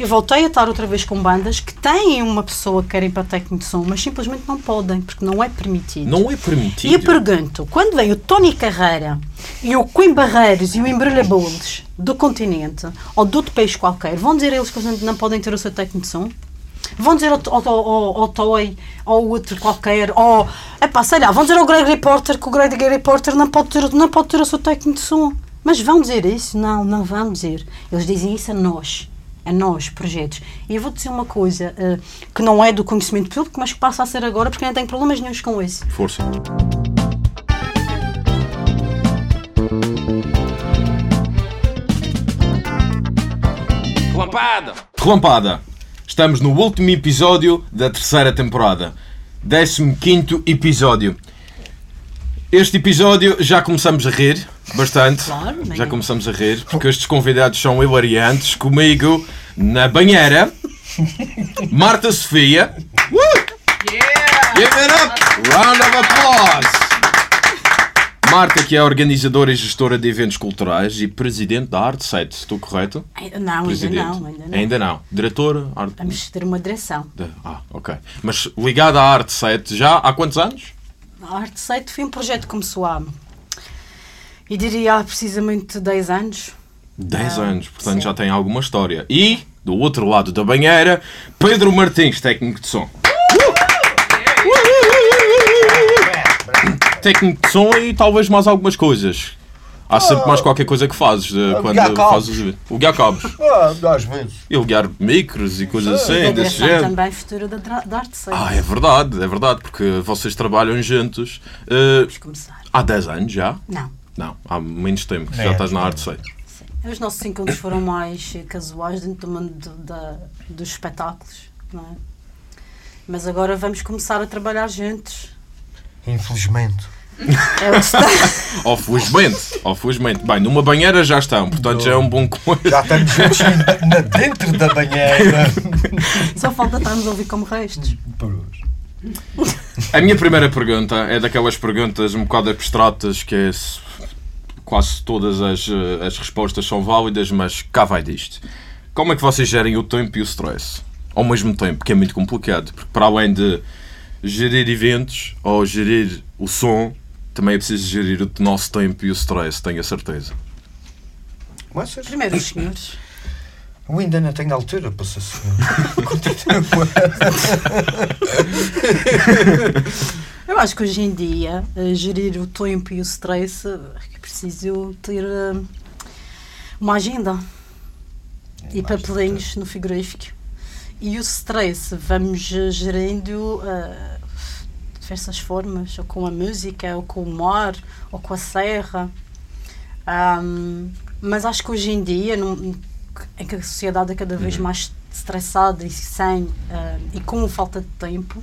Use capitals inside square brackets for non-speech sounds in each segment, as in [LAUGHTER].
Eu voltei a estar outra vez com bandas que têm uma pessoa que querem para técnico de som, mas simplesmente não podem, porque não é permitido. Não é permitido. E eu pergunto, quando vem o Tony Carreira e o Quim Barreiros e o Embrulha Bulls do continente, ou de outro país qualquer, vão dizer eles que eles não podem ter o seu técnico de som? Vão dizer ao, ao, ao, ao Toy, ou outro qualquer, ou, epá, sei lá, vão dizer ao Greg Porter que o Greg Porter não pode, ter, não pode ter o seu técnico de som. Mas vão dizer isso? Não, não vão dizer. Eles dizem isso a nós a nós, projetos. E eu vou dizer uma coisa uh, que não é do conhecimento público, mas que passa a ser agora porque eu não tenho problemas nenhums com isso. Força. Relampada! Relampada! Estamos no último episódio da terceira temporada. 15 episódio. Este episódio já começamos a rir bastante. Claro, já começamos a rir, porque estes convidados são hilariantes. Comigo na banheira, [LAUGHS] Marta Sofia. Yeah! Give it up! Round of applause! Marta, que é organizadora e gestora de eventos culturais e presidente da Arte 7, estou correto? Não, presidente. ainda não. Ainda não. Ainda não. Diretora? Arte... Vamos ter uma direção. Ah, ok. Mas ligada à Arte 7 já há quantos anos? A Arte 7 foi um projeto que começou há, e diria há precisamente 10 anos. 10 ah, anos, portanto sim. já tem alguma história. E, do outro lado da banheira, Pedro Martins, técnico de som. técnico de som e talvez mais algumas coisas. Há sempre mais qualquer coisa que fazes de, quando fazes O guiar cabos. [LAUGHS] Ah, às vezes. E o guiar micros e coisas assim, é desse género. também futuro da, da arte Ah, é verdade, é verdade, porque vocês trabalham juntos. Uh, Vamos começar. Há 10 anos já? Não. Não, há menos tempo que já estás na arte 6. Os nossos encontros foram mais casuais dentro do mundo da, dos espetáculos, não é? Mas agora vamos começar a trabalhar juntos. Infelizmente. É o que está. [LAUGHS] Ou felizmente, ou felizmente. Bem, numa banheira já estão, portanto já é um bom coisa. Já estamos juntos na- dentro da banheira. Só falta estarmos a ouvir como restos. A minha primeira pergunta é daquelas perguntas um bocado abstratas que é se- quase todas as, eh, as respostas são válidas, mas cá vai disto. Como é que vocês gerem o tempo e o stress? Ao mesmo tempo, que é muito complicado, porque para além de gerir eventos ou gerir o som, também é preciso gerir o nosso tempo e o stress, tenho a certeza. Mas, Primeiro os senhores. Eu ainda não tenho altura para ser senhor. [LAUGHS] [LAUGHS] Eu acho que hoje em dia, uh, gerir o tempo e o stress, uh, é preciso ter uh, uma agenda é e papelinhos no frigorífico. E o stress vamos gerindo de diversas formas, ou com a música, ou com o mar, ou com a serra. Um, mas acho que hoje em dia, num, em que a sociedade é cada vez uhum. mais estressada e sem e com falta de tempo,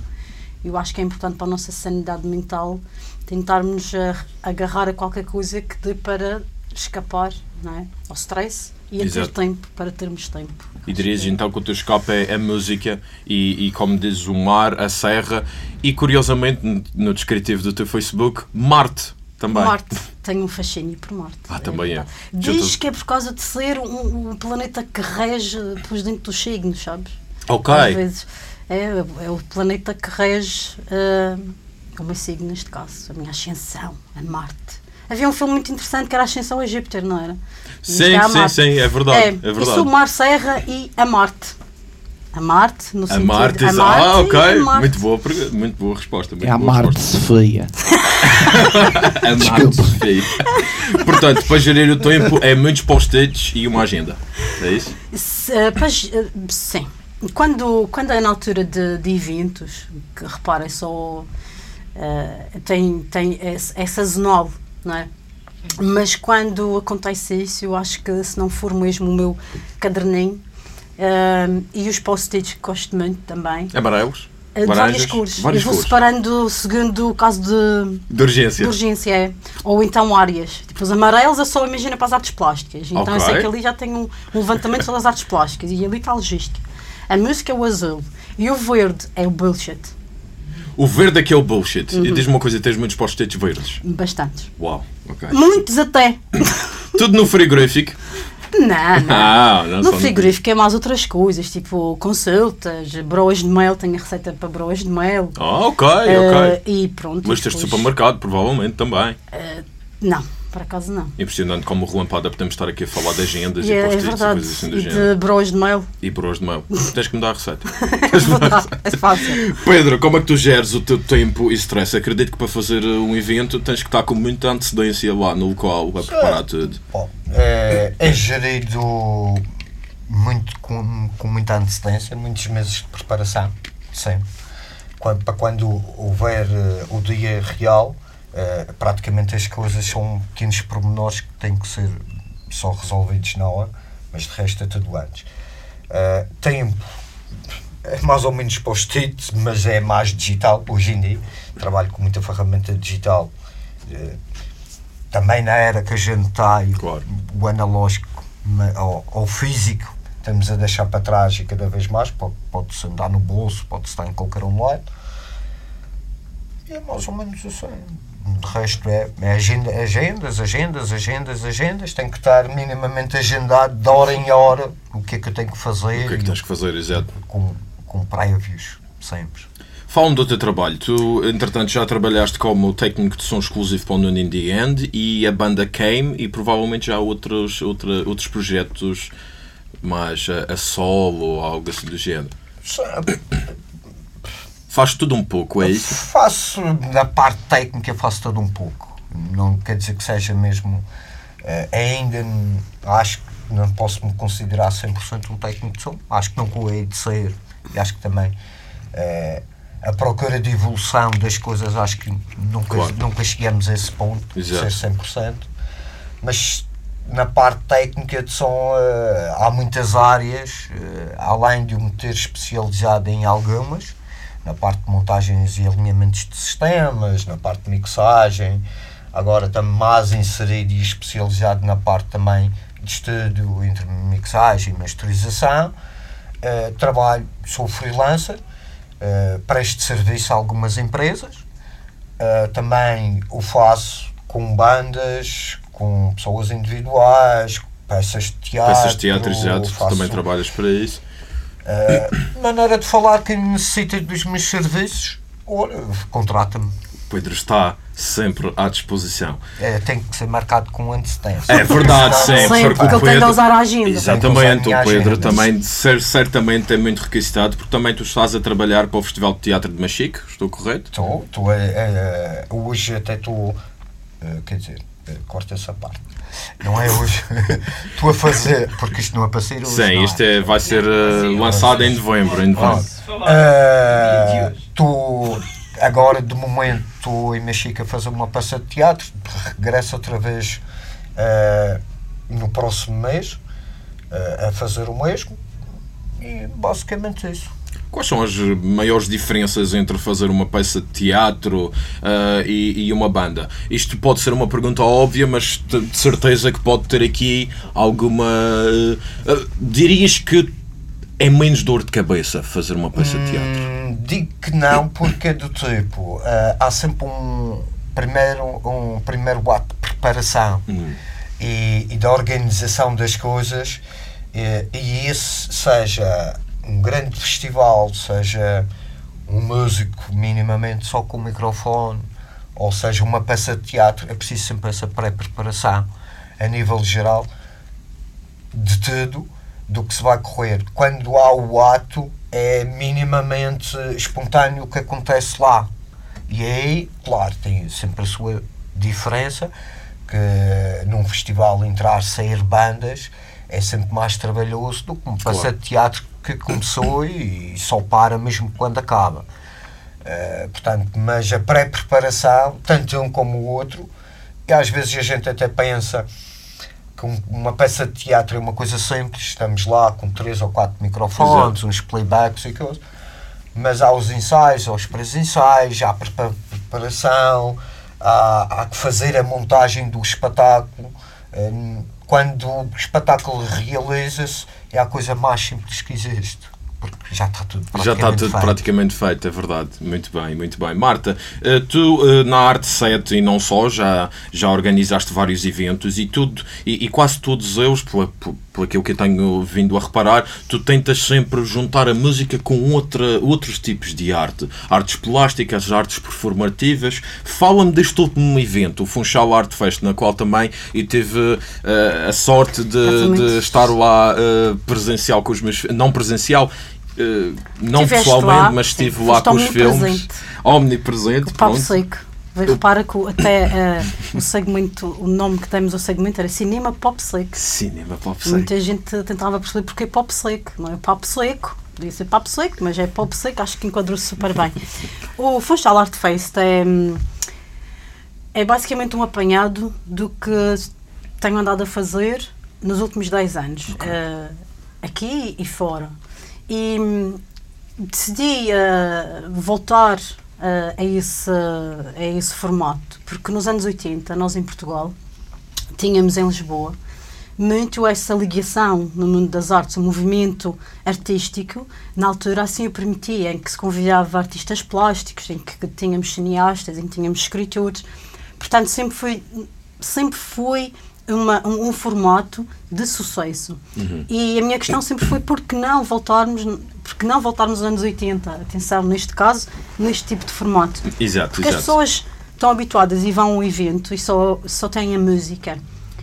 eu acho que é importante para a nossa sanidade mental tentarmos uh, agarrar a qualquer coisa que dê para escapar não é? ao stress e a ter tempo para termos tempo. E dirias então que o teu escape é a música e, e, como dizes, o mar, a serra e, curiosamente, no descritivo do teu Facebook, Marte também. Marte. Tenho um fascínio por Marte. Ah, também é. é. Diz que é por causa de ser um, um planeta que rege depois dentro dos signos, sabes? Ok. Às vezes. É, é o planeta que rege uh, o meu signo, neste caso, a minha ascensão a Marte. Havia um filme muito interessante que era a Ascensão a Júpiter, não era? sim, sim, sim, é verdade. É, é verdade. Isso, o Mar Serra e a Marte. A Marte, no a sentido... Marte, a Marte, ah, ok. Muito boa, muito boa resposta. Muito é a Marte Sofia. [LAUGHS] a Marte Sofia. Portanto, para gerir o tempo é muitos post-its e uma agenda. É isso? Se, uh, para, uh, sim quando, quando é na altura de, de eventos, que reparem só uh, tem, tem, é, é sazonal, não é? Mas quando acontece isso, eu acho que se não for mesmo o meu caderninho uh, e os post-its que gosto muito também. Amarelos? Uh, de várias cores. Várias eu vou cores. separando segundo o caso de, de urgência. De urgência é. Ou então áreas. Tipo, os amarelos é só imagina para as artes plásticas. Então okay. eu sei que ali já tem um, um levantamento sobre as artes plásticas e ali está a logística. A música é o azul e o verde é o bullshit. O verde é que é o bullshit. Uhum. E diz-me uma coisa, tens muitos post-its verdes? Bastantes. Uau, ok. Muitos até. Tudo no frigorífico? Não, não. Ah, não No frigorífico é mais outras coisas, tipo consultas, broas de mel, tenho a receita para broas de mel. Ah, ok, ok. e pronto. Mas tens de supermercado, provavelmente também. Não, por acaso não. Impressionante como relampada podemos estar aqui a falar de agendas E e é, é e coisas assim do E género. de broas de mel. E broas de mel. [LAUGHS] Tens que me dar a receita. [LAUGHS] É verdade, é fácil. Pedro, como é que tu geres o teu tempo e stress? Acredito que para fazer uh, um evento tens que estar com muita antecedência lá no local a preparar tudo. Bom, é, é gerido muito com, com muita antecedência, muitos meses de preparação, sempre. Quando, para quando houver eh, o dia real, eh, praticamente as coisas são pequenos pormenores que têm que ser só resolvidos na hora, mas de resto é tudo antes. Eh, tempo é mais ou menos post-it, mas é mais digital hoje em dia. Trabalho com muita ferramenta digital. eh, também na era que a gente está Claro. o analógico ou, ou físico estamos a deixar para trás e cada vez mais pode- pode-se andar no bolso, pode-se estar em qualquer um lado e é mais ou menos assim de resto é, é agenda, agendas, agendas, agendas, agendas tem que estar minimamente agendado de hora em hora o que é que eu tenho que fazer O que é que tens que fazer, exato? com, com prévios sempre Fala-me do teu trabalho. Tu, entretanto, já trabalhaste como técnico de som exclusivo para o None in the End e a banda Came e provavelmente já outros, outra, outros projetos mais a, a solo ou algo assim do género. Faz tudo um pouco, é isso? Faço, na parte técnica, faço tudo um pouco. Não quer dizer que seja mesmo. eh, ainda acho que não posso me considerar 100% um técnico de som. Acho que não hei de ser. E acho que também eh, a procura de evolução das coisas, acho que nunca, Claro. nunca chegamos a esse ponto Exato. de ser 100%. Mas na parte técnica de som eh, há muitas áreas, além de eu me ter especializado em algumas, na parte de montagens e alinhamentos de sistemas, na parte de mixagem, agora estamos mais inserido e especializado na parte também de estúdio, entre mixagem e masterização. Eh, trabalho, sou freelancer, eh, presto serviço a algumas empresas, Uh, também o faço com bandas, com pessoas individuais, peças de teatro. Peças de teatro, exato. Tu também trabalhas para isso. Uh, maneira de falar quem necessita dos meus serviços, olha, contrata-me. Pedro está sempre à disposição. É, tem que ser marcado com antecedência. É verdade, sempre. Sempre, porque ele tem de usar a agenda. Exatamente, o Pedro também cer- certamente é muito requisitado porque também tu estás a trabalhar para o Festival de Teatro de Machique, estou correto? Estou, estou, é, é, hoje até estou, eh, quer dizer, eh, corta essa parte. Não é hoje. [LAUGHS] Estou a fazer, porque isto não é para ser hoje. Sim, não isto é, vai ser eh, lançado em novembro. Em novembro. Ah, tu agora de momento estou em Mexico a fazer uma peça de teatro, regresso outra vez ah, no próximo mês ah, a fazer o mesmo e basicamente é isso. Quais são as maiores diferenças entre fazer uma peça de teatro ah, e, e uma banda? Isto pode ser uma pergunta óbvia, mas de certeza que pode ter aqui alguma. ah, dirias que é menos dor de cabeça fazer uma peça de teatro? Hum, digo que não, porque é do tipo, ah, há sempre um primeiro, um primeiro ato de preparação Hum. e, e da organização das coisas, e, e esse seja um grande festival, seja um músico minimamente só com o microfone, ou seja uma peça de teatro, é preciso sempre essa pré-preparação a nível geral de tudo do que se vai correr. Quando há o ato, é minimamente espontâneo o que acontece lá. E aí, claro, tem sempre a sua diferença, que num festival entrar, sair bandas, é sempre mais trabalhoso do que peça Claro. de teatro que começou e só para mesmo quando acaba. Eh, portanto, mas a pré-preparação, tanto um como o outro, e às vezes a gente até pensa que um- uma peça de teatro é uma coisa simples, estamos lá com três ou quatro microfones, uns playbacks e coisas, mas há os ensaios, há os pré-ensaios, há a prepa- preparação, há, há que fazer a montagem do espetáculo. Eh, Quando o espetáculo realiza-se, é a coisa mais simples que existe. porque já está tudo Já praticamente está tudo feito. praticamente feito, é verdade. Muito bem, muito bem. Marta, eh, tu eh, na Arte 7 e não só, já, já organizaste vários eventos e tudo, e, e quase todos eles, por, por, aquilo que eu tenho vindo a reparar, tu tentas sempre juntar a música com outra, outros tipos de arte. Artes plásticas, artes performativas. Fala-me deste último evento, o Funchal Art Fest, na qual também eu tive eh, a sorte de, de estar lá eh, presencial com os meus... Não presencial, eh, não Estiveste pessoalmente, lá, mas sim, estive lá foste com os filmes. omnipresente. Omnipresente. O Papo pronto. Seco. Repara que até eh, o segmento, o nome que demos ao segmento era Cinema Pop Seco. Cinema pop seco. Muita gente tentava perceber porque é pop seco, não é papo seco. Podia ser papo seco, mas é pop seco, acho que enquadrou-se super bem. [LAUGHS] O Funchal Art Fest é, é basicamente um apanhado do que tenho andado a fazer nos últimos 10 anos, eh, aqui e fora. E hum, decidi eh, voltar eh, a, esse, a esse formato, porque nos anos 80, nós em Portugal, tínhamos em Lisboa muito essa ligação no mundo das artes, o movimento artístico, na altura assim o permitia, em que se convidava artistas plásticos, em que tínhamos cineastas, em que tínhamos escritores. Portanto, sempre foi, sempre foi uma, um, um formato de sucesso. E a minha questão sempre foi por que não voltarmos, por que não voltarmos aos anos 80? Atenção, neste caso, neste tipo de formato. Exato, Porque as exato. pessoas estão habituadas e vão a um evento e só, só têm a música.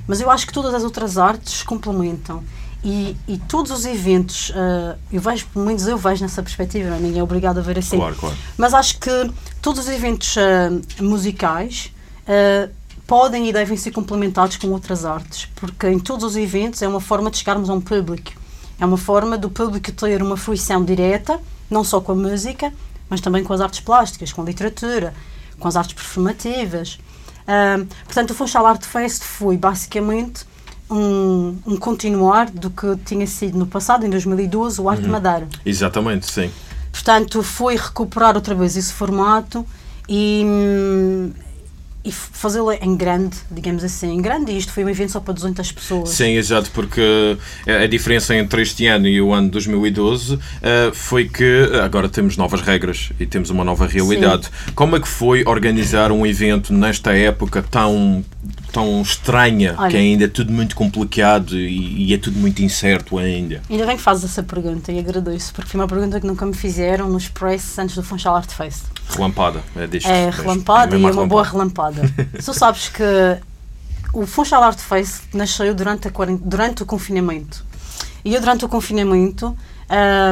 Mas eu acho que todas as outras artes complementam. E, e todos os eventos, ah, eu vejo, pelo menos eu vejo nessa perspectiva, é? ninguém é obrigado a ver assim. Claro, claro. Mas acho que todos os eventos ah, musicais ah, podem e devem ser complementados com outras artes, porque em todos os eventos é uma forma de chegarmos a um público. É uma forma do público ter uma fruição direta, não só com a música, mas também com as artes plásticas, com a literatura, com as artes performativas. Portanto, o Funchal Art Fest foi basicamente um, um continuar do que tinha sido no passado, em 2012, o Arte de Madeira. Exatamente, sim. Portanto, foi recuperar outra vez esse formato e, hum, e fazê-lo em grande, digamos assim, em grande. E isto foi um evento só para 200 pessoas. Sim, exato, porque a a diferença entre este ano e o ano 2012 eh, foi que agora temos novas regras e temos uma nova realidade. Como é que foi organizar um evento nesta época tão, tão estranha, Olha. que ainda é tudo muito complicado e, e é tudo muito incerto ainda? Ainda bem que fazes essa pergunta e agradeço, porque foi uma pergunta que nunca me fizeram nos press antes do Funchal Art Fest. Relampada, é disto. É relampada É e é uma boa relampada. relampada. [LAUGHS] tu sabes que o Funchal Art Fest nasceu durante, a durante o confinamento. E eu, durante o confinamento,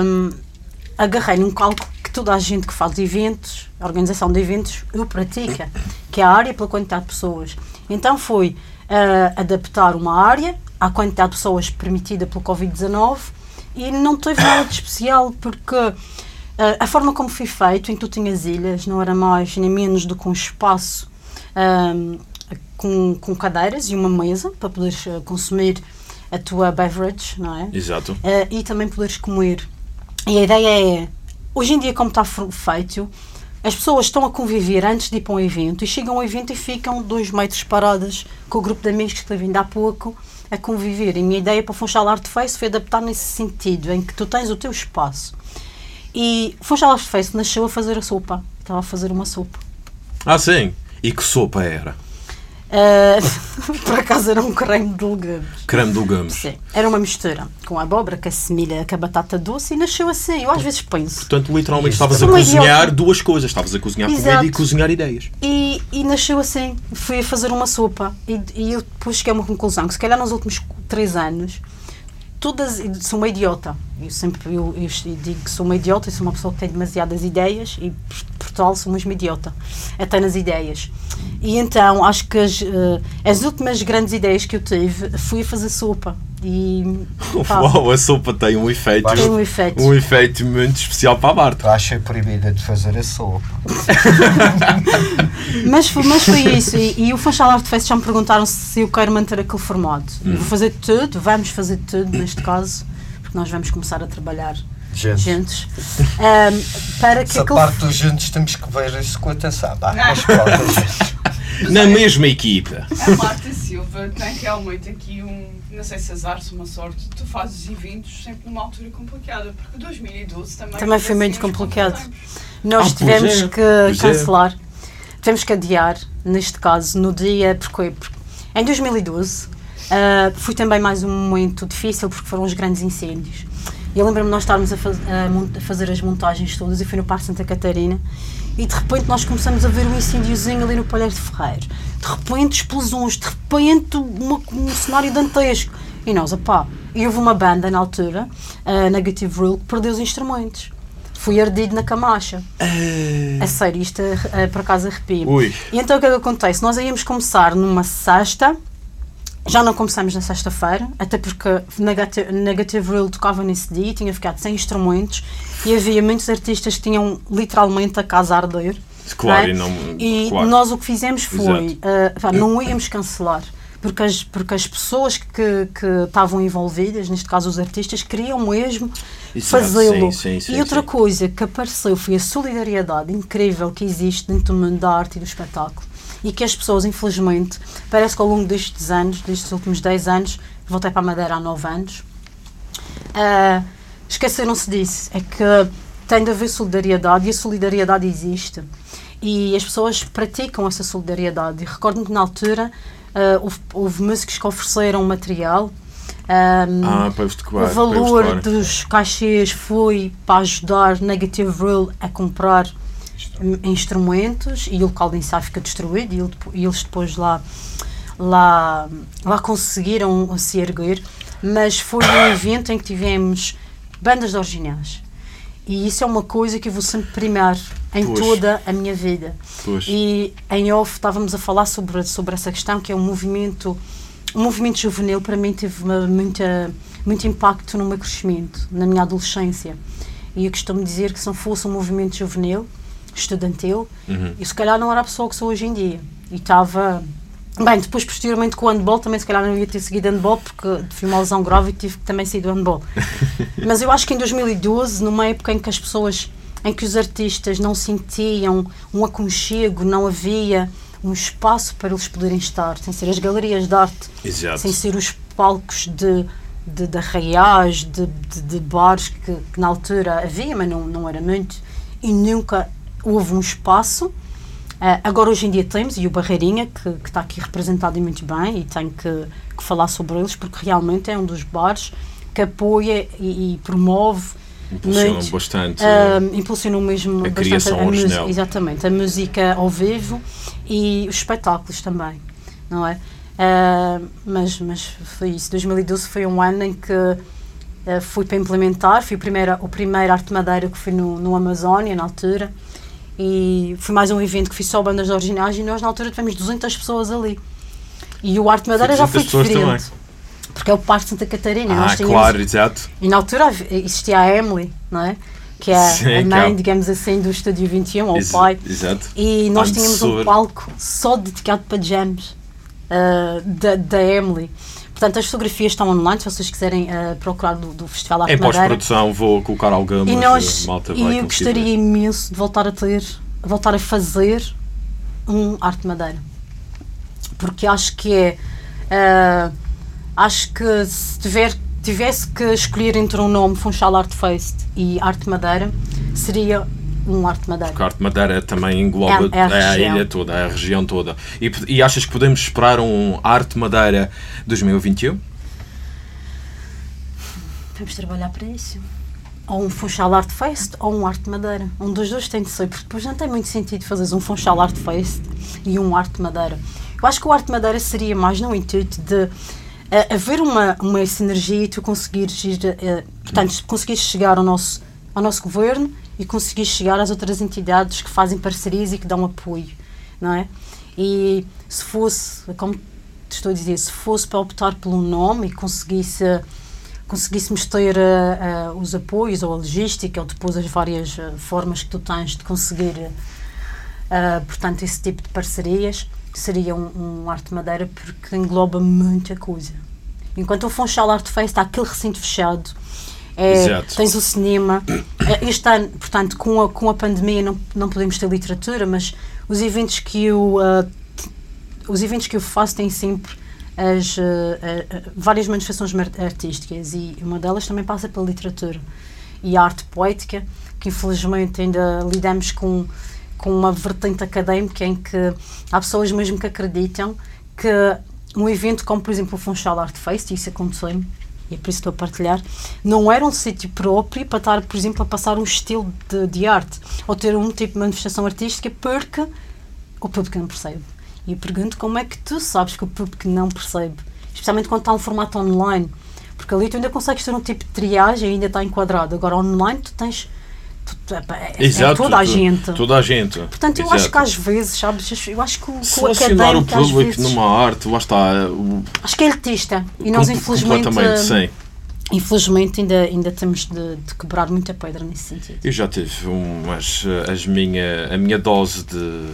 hum, agarrei num cálculo que toda a gente que faz eventos, organização de eventos, o pratica, que é a área pela quantidade de pessoas. Então foi ah, adaptar uma área à quantidade de pessoas permitida pelo Covid-19 e não teve nada de especial porque ah, a forma como foi feito, em que tu tinhas ilhas, não era mais nem menos do que um espaço ahm, com, com cadeiras e uma mesa para poderes ah, consumir a tua beverage, não é? Exato. Eh, e também poderes comer. E a ideia é, hoje em dia, como está fe- feito, as pessoas estão a conviver antes de ir para um evento e chegam ao evento e ficam dois metros paradas com o grupo de amigos que estive ainda há pouco a conviver. E a minha ideia para o Funchal Art Face foi adaptar nesse sentido, em que tu tens o teu espaço. E Funchal Art Face nasceu a fazer a sopa. Estava a fazer uma sopa. Ah, sim. E que sopa era? Eh, [LAUGHS] por acaso era um creme de legumes. Creme de legumes. Sim, era uma mistura com a abóbora, com a semilha, com a batata doce e nasceu assim. Eu às vezes penso. Portanto, literalmente estavas a cozinhar duas coisas. Estavas a cozinhar comida e cozinhar ideias. E, e nasceu assim. Fui a fazer uma sopa e, e eu depois cheguei a uma conclusão que se calhar nos últimos três anos todas sou uma idiota. Eu sempre eu, eu digo que sou uma idiota, sou uma pessoa que tem demasiadas ideias e por, por tal sou mesmo idiota, até nas ideias. E então acho que as, eh, as últimas grandes ideias que eu tive fui fazer sopa. E [LAUGHS] pá, Uau, a sopa tem um efeito. tem um efeito. Um efeito muito especial para a Marta. Achas proibida de fazer a sopa. [LAUGHS] Mas, foi- mas foi isso. E, e o Funchal Art Fest já me perguntaram se eu quero manter aquele formato. Eu vou fazer tudo, vamos fazer tudo neste caso, porque nós vamos começar a trabalhar Gente. gentes. ahm, para que Essa aquele. parte dos juntos temos que ver isso com atenção. Bah, mas [LAUGHS] pronto. Na mesma equipa. [LAUGHS] A Marta Silva tem realmente aqui um, não sei se azar, se uma sorte, tu fazes eventos sempre numa altura complicada, porque 2012 também... Também foi assim muito uns complicado. Nós Ah, tivemos é, que pois é. cancelar, tivemos que adiar, neste caso, no dia, porque, porque em 2012 ah, foi também mais um momento difícil porque foram os grandes incêndios. E eu lembro-me de nós estarmos a, faz- a a fazer as montagens todas e fui no Parque Santa Catarina e de repente nós começamos a ver um incêndiozinho ali no Palheiro de Ferreiro. De repente explosões, de repente uma- um cenário dantesco. E nós, opá, e houve uma banda na altura, a Negative Rule, que perdeu os instrumentos. Fui ardido na camacha. A sério, isto eh, por acaso arrepia. E então o que é que acontece? Nós íamos começar numa sexta, já não começamos na sexta-feira, até porque Negative, Negative Rule tocava nesse dia, tinha ficado sem instrumentos e havia muitos artistas que tinham literalmente a casa a arder. Claro, é? e não- E claro. nós o que fizemos foi, pá, não íamos cancelar. Porque as, porque as pessoas que, que estavam envolvidas, neste caso os artistas, queriam mesmo fazê-lo. e outra sim. coisa que apareceu foi a solidariedade incrível que existe dentro do mundo da arte e do espetáculo. E que as pessoas, infelizmente, parece que ao longo destes anos, destes últimos 10 anos, voltei para a Madeira há 9 anos, ah, esqueceram-se disso. É que tem de haver solidariedade e a solidariedade existe. E as pessoas praticam essa solidariedade. E recordo-me que na altura ah, houve, houve músicos que ofereceram material. ah, Ah, tocar. o valor dos cachês foi para ajudar Negative Rule a comprar hum, instrumentos e o local de ensaio fica destruído e eles depois lá, lá, lá conseguiram se erguer. Mas foi um evento em que tivemos bandas de originais. E isso é uma coisa que eu vou sempre primar em Pois. toda a minha vida. Pois. E em off estávamos a falar sobre, sobre essa questão, que é um movimento, um movimento juvenil para mim teve uma, muita, muito impacto no meu crescimento, na minha adolescência. E eu costumo dizer que se não fosse um movimento juvenil, estudantil, Uhum. eu se calhar não era a pessoa que sou hoje em dia. E estava. Bem, depois posteriormente com o handball também se calhar não ia ter seguido handball porque tive uma lesão grave e tive que também sair do handball. [LAUGHS] Mas eu acho que em 2012, numa época em que as pessoas, em que os artistas não sentiam um aconchego, não havia um espaço para eles poderem estar, sem ser as galerias de arte, Exato. sem ser os palcos de, de, de arraiais, de, de, de bares que, que na altura havia, mas não, não era muito, e nunca houve um espaço. Ah, agora hoje em dia temos, e o Barreirinha, que, que está aqui representado e muito bem, e tenho que, que falar sobre eles, porque realmente é um dos bares que apoia e, e promove Impulsionam muito, bastante. ah, impulsionou mesmo a bastante criação a música, original. exatamente, a música ao vivo e os espetáculos também, não é? Ah, mas, mas foi isso. 2012 foi um ano em que ah, fui para implementar, fui o primeiro, o primeiro Arte Madeira que fui no, no Amazónia na altura e foi mais um evento que fiz só bandas originais e nós na altura tivemos 200 pessoas ali. E o Arte Madeira já foi 200 pessoas diferente. também. Porque é o Parque Santa Catarina. ah, tínhamos, claro, exato. e na altura existia a Emily, não é? Que é Sim, a mãe, claro. digamos assim, do Estúdio 21, ou o pai. Exato. E nós tínhamos um palco só dedicado para jams ah, da, da Emily. Portanto, as fotografias estão online, se vocês quiserem ah, procurar do, do Festival Arte Em pós-produção vou colocar algumas. E nós, malta e eu gostaria ver. imenso de voltar a ter, voltar a fazer um Arte Madeira. Porque acho que é. ah, acho que se tiver, tivesse que escolher entre um nome, Funchal Art Fest e Arte Madeira, seria um Arte Madeira. Porque Arte Madeira também engloba É- é a a, ilha toda, a região toda. E, e achas que podemos esperar um Arte Madeira 2021? Vamos trabalhar para isso. Ou um Funchal Art Fest ou um Arte Madeira. Um dos dois tem de ser, porque depois não tem muito sentido fazeres um Funchal Art Fest e um Arte Madeira. Eu acho que o Arte Madeira seria mais no intuito de eh, haver uma, uma sinergia e tu conseguires ir, eh, portanto, conseguires chegar ao nosso, ao nosso governo e conseguires chegar às outras entidades que fazem parcerias e que dão apoio, não é? E se fosse, como te estou a dizer, se fosse para optar um nome e conseguisse conseguíssemos ter eh, eh, os apoios ou a logística ou depois as várias eh, formas que tu tens de conseguir portanto esse tipo de parcerias seria um, um arte madeira porque engloba muita coisa enquanto o Funchal Art Fest há aquele recinto fechado é, tens o cinema. Eh, [CLEARS THROAT] este ano portanto com a, com a pandemia não, não podemos ter literatura mas os eventos que eu t- os eventos que eu faço têm sempre as, uh, uh, várias manifestações artísticas e uma delas também passa pela literatura e a arte poética, que infelizmente ainda lidamos com, com uma vertente académica em que há pessoas mesmo que acreditam que um evento como, por exemplo, o Funchal Art Fest, isso aconteceu-me, e por isso estou a partilhar, não era um sítio próprio para estar, por exemplo, a passar um estilo de, de arte ou ter um tipo de manifestação artística porque o público não percebe. E eu pergunto como é que tu sabes que o público não percebe, especialmente quando está um formato online, porque ali tu ainda consegues ter um tipo de triagem e ainda está enquadrado. Agora, online, tu tens. Tu, é, é, Exato, é toda a gente. Toda a gente. Portanto, eu Exato. acho que às vezes, sabes, eu acho que o, que o Selecionar o público vezes, numa arte, lá está. o- acho que é elitista. E nós, infelizmente, Completamente, sim. infelizmente ainda, ainda temos de, de quebrar muita pedra nesse sentido. Eu já tive umas, as minha, a minha dose de,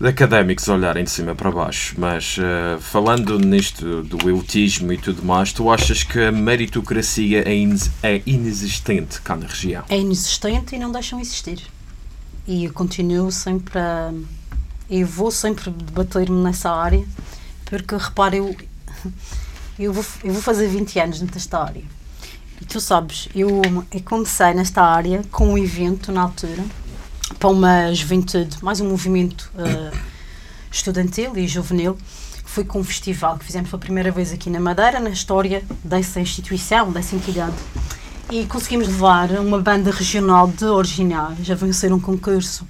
de académicos olharem de cima para baixo, mas eh, falando nisto do eutismo e tudo mais, tu achas que a meritocracia é, ines- é inexistente cá na região? É inexistente e não deixam existir. E eu continuo sempre a. Eu vou sempre debater-me nessa área, porque repara, eu, eu, vou, eu vou fazer 20 anos desta área. E tu sabes, eu, eu comecei nesta área com um evento na altura para uma juventude, mais um movimento eh, estudantil e juvenil. Foi com um festival que fizemos pela primeira vez aqui na Madeira, na história dessa instituição, dessa entidade. E conseguimos levar uma banda regional de originais a vencer um concurso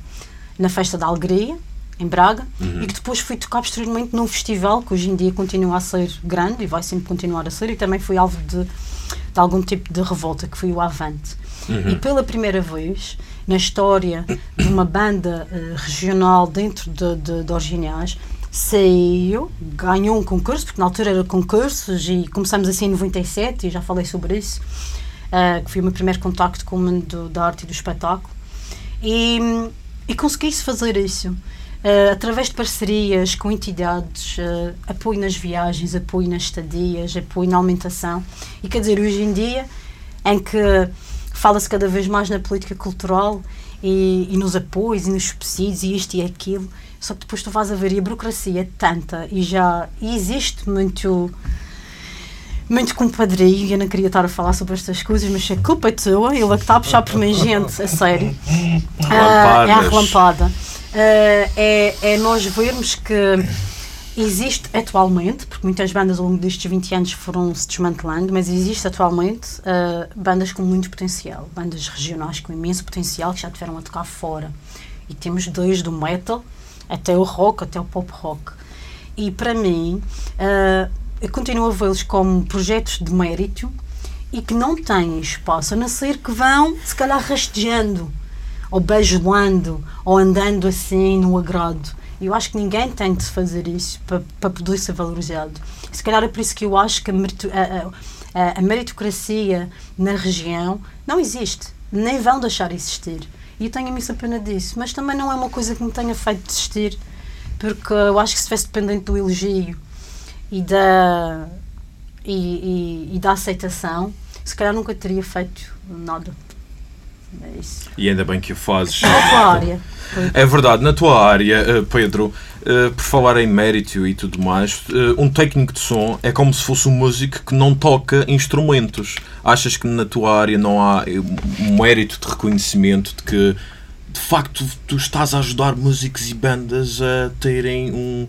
na Festa da Alegria, em Braga, e que depois foi tocar posteriormente num festival que hoje em dia continua a ser grande e vai sempre continuar a ser, e também foi alvo de, de algum tipo de revolta, que foi o Avante. E pela primeira vez na história de uma banda eh, regional dentro de, de, de Originais, saiu, ganhou um concurso, porque na altura era concursos e começamos assim em 97 e já falei sobre isso, eh, que foi o meu primeiro contacto com o mundo da arte e do espetáculo. E, e consegui-se fazer isso. eh, através de parcerias com entidades, eh, apoio nas viagens, apoio nas estadias, apoio na alimentação. E quer dizer, hoje em dia, em que fala-se cada vez mais na política cultural e, e nos apoios e nos subsídios e isto e aquilo, só que depois tu vais a ver e a burocracia é tanta e já e existe muito muito compadrio e eu não queria estar a falar sobre estas coisas, mas a culpa é tua, ele é que está a puxar por mim gente, a sério. Ah, é a relampada. Ah, é, é nós vermos que existe atualmente, porque muitas bandas ao longo destes 20 anos foram se desmantelando, mas existe atualmente ah, bandas com muito potencial, bandas regionais com imenso potencial que já tiveram a tocar fora. E temos dois do metal até o rock, até o pop rock. E para mim, ah, eu continuo a vê-los como projetos de mérito e que não têm espaço, a não que vão, se calhar, rastejando, ou bajulando, ou andando assim no agrado. Eu acho que ninguém tem de fazer isso para, para poder ser valorizado. Se calhar é por isso que eu acho que a, a- a- meritocracia na região não existe, nem vão deixar existir. E eu tenho imensa pena disso, mas também não é uma coisa que me tenha feito desistir, porque eu acho que se estivesse dependente do elogio e da, e, e- e da aceitação, se calhar nunca teria feito nada. É isso. E ainda bem que o fazes. Na tua área. É verdade, na tua área, eh, Pedro, eh, por falar em mérito e tudo mais, eh, um técnico de som é como se fosse um músico que não toca instrumentos. Achas que na tua área não há um mérito de reconhecimento de que de facto tu estás a ajudar músicos e bandas a terem um,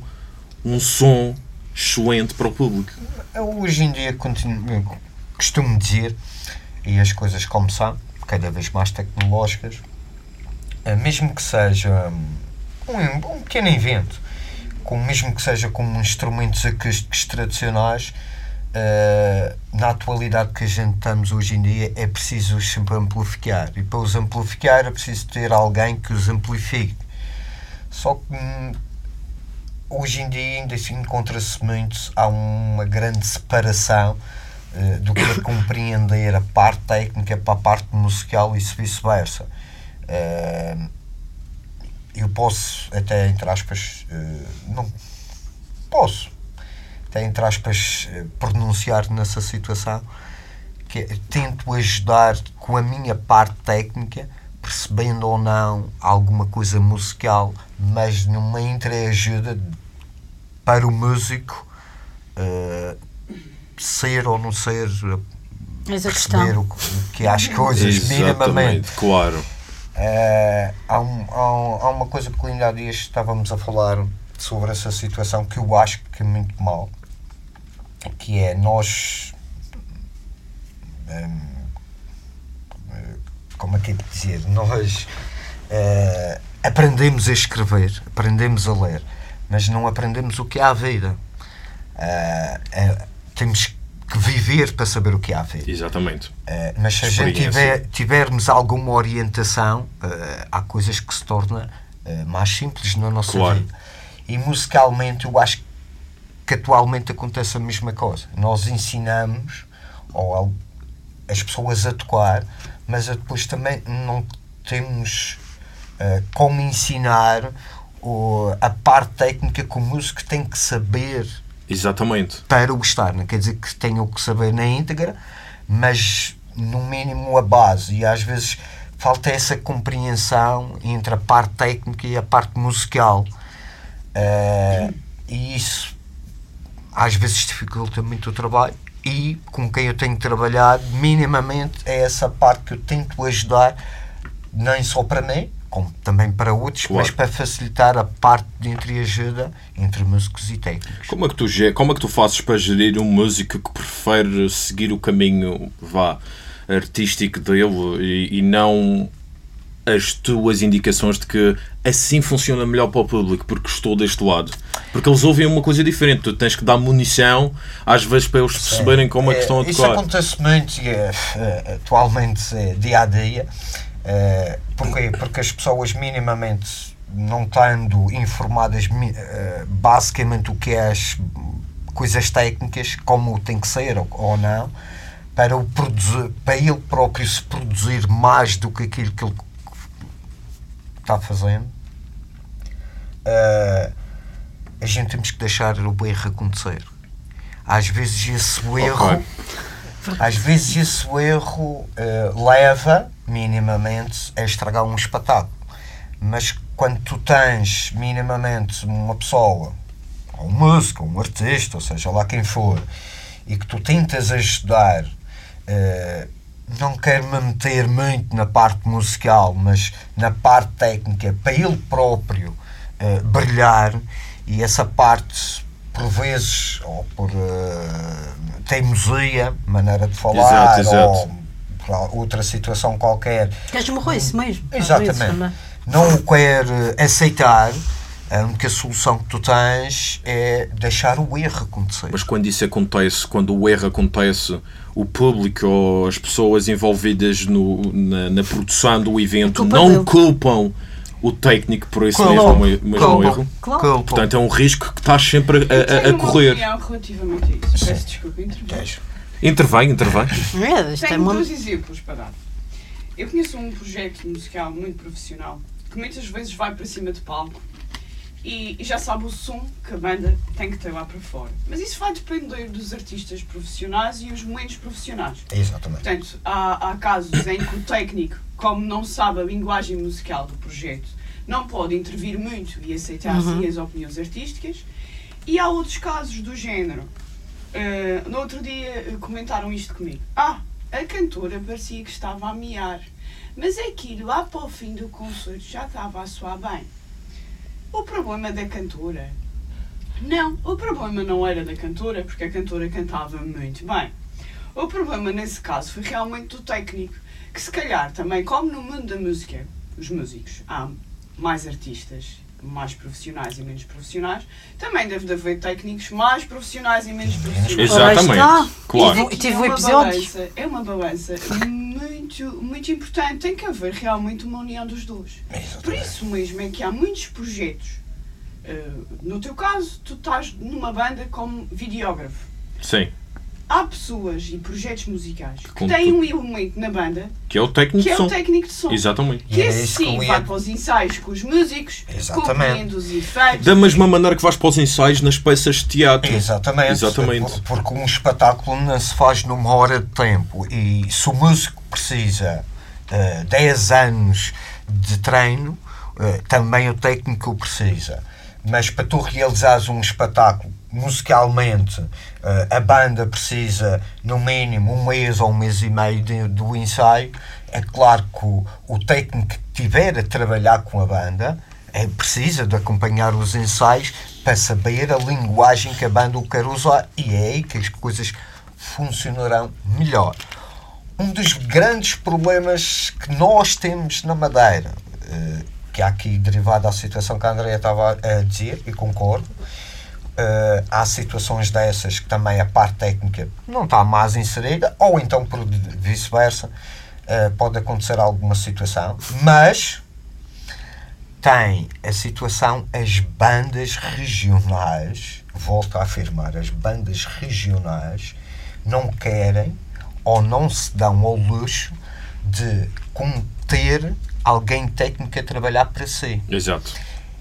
um som excelente para o público? Eu hoje em dia continuo, costumo dizer, e as coisas como são, cada vez mais tecnológicas, eh, mesmo que seja um, um pequeno evento, com, mesmo que seja com instrumentos acústicos tradicionais, eh, na atualidade que a gente estamos hoje em dia é preciso os sempre amplificar. E para os amplificar é preciso ter alguém que os amplifique. Só que hum, hoje em dia ainda assim encontra-se muito, há uma grande separação eh, do que é compreender a parte técnica para a parte musical e vice-versa. Eh, eu posso, até entre aspas, eh, não posso, até entre aspas, pronunciar nessa situação que é, tento ajudar com a minha parte técnica, percebendo ou não alguma coisa musical, mas numa entreajuda para o músico uh, ser ou não ser Essa perceber o, que- o que é as coisas minimamente. Claro. Eh, há, um- há um- há uma coisa que ainda há dias estávamos a falar sobre essa situação que eu acho que é muito mal, que é nós hum, eh, como é que é de dizer? Nós eh, aprendemos a escrever, aprendemos a ler, mas não aprendemos o que é a vida. Eh, temos que viver para saber o que é a vida. Exatamente. Uh, mas se a gente tiver, tivermos alguma orientação, uh, há coisas que se tornam uh, mais simples na nossa Claro. vida. E musicalmente, eu acho que atualmente acontece a mesma coisa. Nós ensinamos ou, as pessoas a tocar, mas depois também não temos como ensinar a parte técnica que o músico tem que saber Exatamente. para o estar. Não quer dizer que tenham que saber na íntegra, mas no mínimo a base. E às vezes falta essa compreensão entre a parte técnica e a parte musical. Eh, e isso às vezes dificulta muito o trabalho. E com quem eu tenho trabalhado, minimamente, é essa parte que eu tento ajudar, nem só para mim, como também para outros, Claro. mas para facilitar a parte de entreajuda entre músicos e técnicos. Como é que tu, como é que tu fazes para gerir um músico que prefere seguir o caminho vá, artístico dele e, e não as tuas indicações de que assim funciona melhor para o público porque estou deste lado? Porque eles ouvem uma coisa diferente. Tu tens que dar munição às vezes para eles perceberem como é que estão a Isso tocar. acontece muito e, eh, eh, atualmente é, dia a dia. Eh, Porquê? Porque as pessoas minimamente não estando informadas eh, basicamente o que é as coisas técnicas, como tem que ser ou, ou não, para, o produzir, para ele próprio se produzir mais do que aquilo que ele está fazendo, eh, a gente temos que deixar o erro acontecer. Às vezes esse erro, Ok. Às vezes esse erro eh, leva minimamente a estragar um espetáculo. Mas quando tu tens minimamente uma pessoa, ou um músico, ou um artista, ou seja lá quem for, e que tu tentas ajudar, eh, não quero me meter muito na parte musical, mas na parte técnica, para ele próprio eh, brilhar, e essa parte, por vezes, ou por eh, teimosia, maneira de falar, Exato, exato. ou por outra situação qualquer, Queres morrer isso mesmo? vezes Exatamente. não o quer aceitar, a única solução que tu tens é deixar o erro acontecer. Mas quando isso acontece, quando o erro acontece, o público ou as pessoas envolvidas no, na, na produção do evento Culpa não dele. culpam o técnico por esse Culpam, mesmo, mesmo culpam, erro. Claro. culpam. Portanto, é um risco que estás sempre a, a- a correr. opinião relativamente a isso. Peço desculpa. Intervém, intervém. É, isto é Tenho uma... dois exemplos para dar. Eu conheço um projeto musical muito profissional que muitas vezes vai para cima de palco e, e já sabe o som que a banda tem que ter lá para fora. Mas isso vai depender dos artistas profissionais e os menos profissionais. Exatamente. Portanto, há, há casos em que o técnico, como não sabe a linguagem musical do projeto, não pode intervir muito e aceitar Uhum. assim as opiniões artísticas. E há outros casos do género. Eh, no outro dia eh, comentaram isto comigo. Ah, a cantora parecia que estava a miar. Mas que lá para o fim do concerto já estava a soar bem. O problema da cantora? Não, o problema não era da cantora, porque a cantora cantava muito bem. O problema nesse caso foi realmente do técnico, que se calhar também, como no mundo da música, os músicos, há mais artistas, mais profissionais e menos profissionais, também deve de haver técnicos mais profissionais e menos profissionais. Exatamente. Claro. E tive é um uma episódio. balança, é uma balança muito, muito importante. Tem que haver realmente uma união dos dois. Por Exatamente. isso mesmo é que há muitos projetos. eh, no teu caso, tu estás numa banda como videógrafo. Sim. Há pessoas e projetos musicais que Com têm tu- um elemento na banda Que é o técnico que de é som. o técnico de som. Exatamente. Que era esse sim vai para os ensaios com os músicos, Exatamente. os efeitos. Da mesma maneira que vais para os ensaios nas peças de teatro. Exatamente. Exatamente. Por- Porque um espetáculo não se faz numa hora de tempo. E se o músico precisa de 10 anos de treino, eh, também o técnico precisa. mas para tu realizares um espetáculo musicalmente, eh, a banda precisa no mínimo um mês ou um mês e meio de- do ensaio. É claro que o, o técnico que tiver a trabalhar com a banda é, precisa de acompanhar os ensaios para saber a linguagem que a banda o quer usar e é aí que as coisas funcionarão melhor. Um dos grandes problemas que nós temos na Madeira, eh, que há aqui derivado da situação que a Andrea estava a dizer, e concordo, eh, há situações dessas que também a parte técnica não está mais inserida, ou então por vice-versa, eh, pode acontecer alguma situação, mas tem a situação as bandas regionais, volto a afirmar, as bandas regionais não querem ou não se dão ao luxo de ter alguém técnico a trabalhar para si. Exato.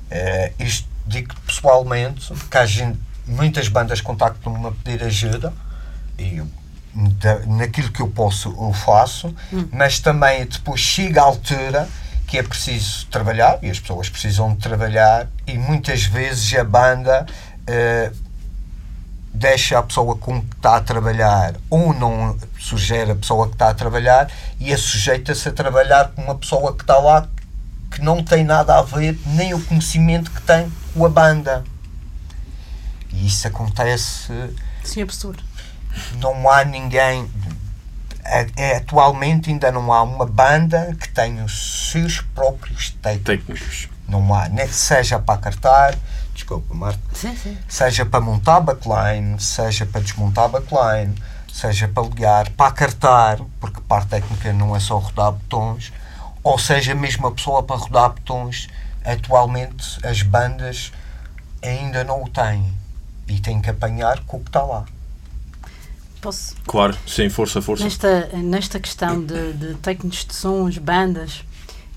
Eh, isto digo pessoalmente, que há gente, muitas bandas contactam-me a pedir ajuda e eu, da- naquilo que eu posso eu faço, mas também depois chega a altura que é preciso trabalhar e as pessoas precisam de trabalhar e muitas vezes a banda eh, deixa a pessoa com que está a trabalhar ou não sugere a pessoa que está a trabalhar e é sujeita-se a trabalhar com uma pessoa que está lá que não tem nada a ver nem o conhecimento que tem com a banda. E isso acontece, Sim, absurdo. não há ninguém. é- é, atualmente ainda não há uma banda que tenha os seus próprios técnicos. Técnicos. Não há, nem seja para cartar, desculpa, Marta, Sim, sim. seja para montar backline, seja para desmontar backline, seja para ligar, para acartar, porque parte técnica não é só rodar botões, ou seja mesmo a pessoa para rodar botões, atualmente as bandas ainda não o têm e têm que apanhar com o que está lá. Posso? Claro, sim, força, força. Nesta, nesta questão de, de técnicos de sons, bandas,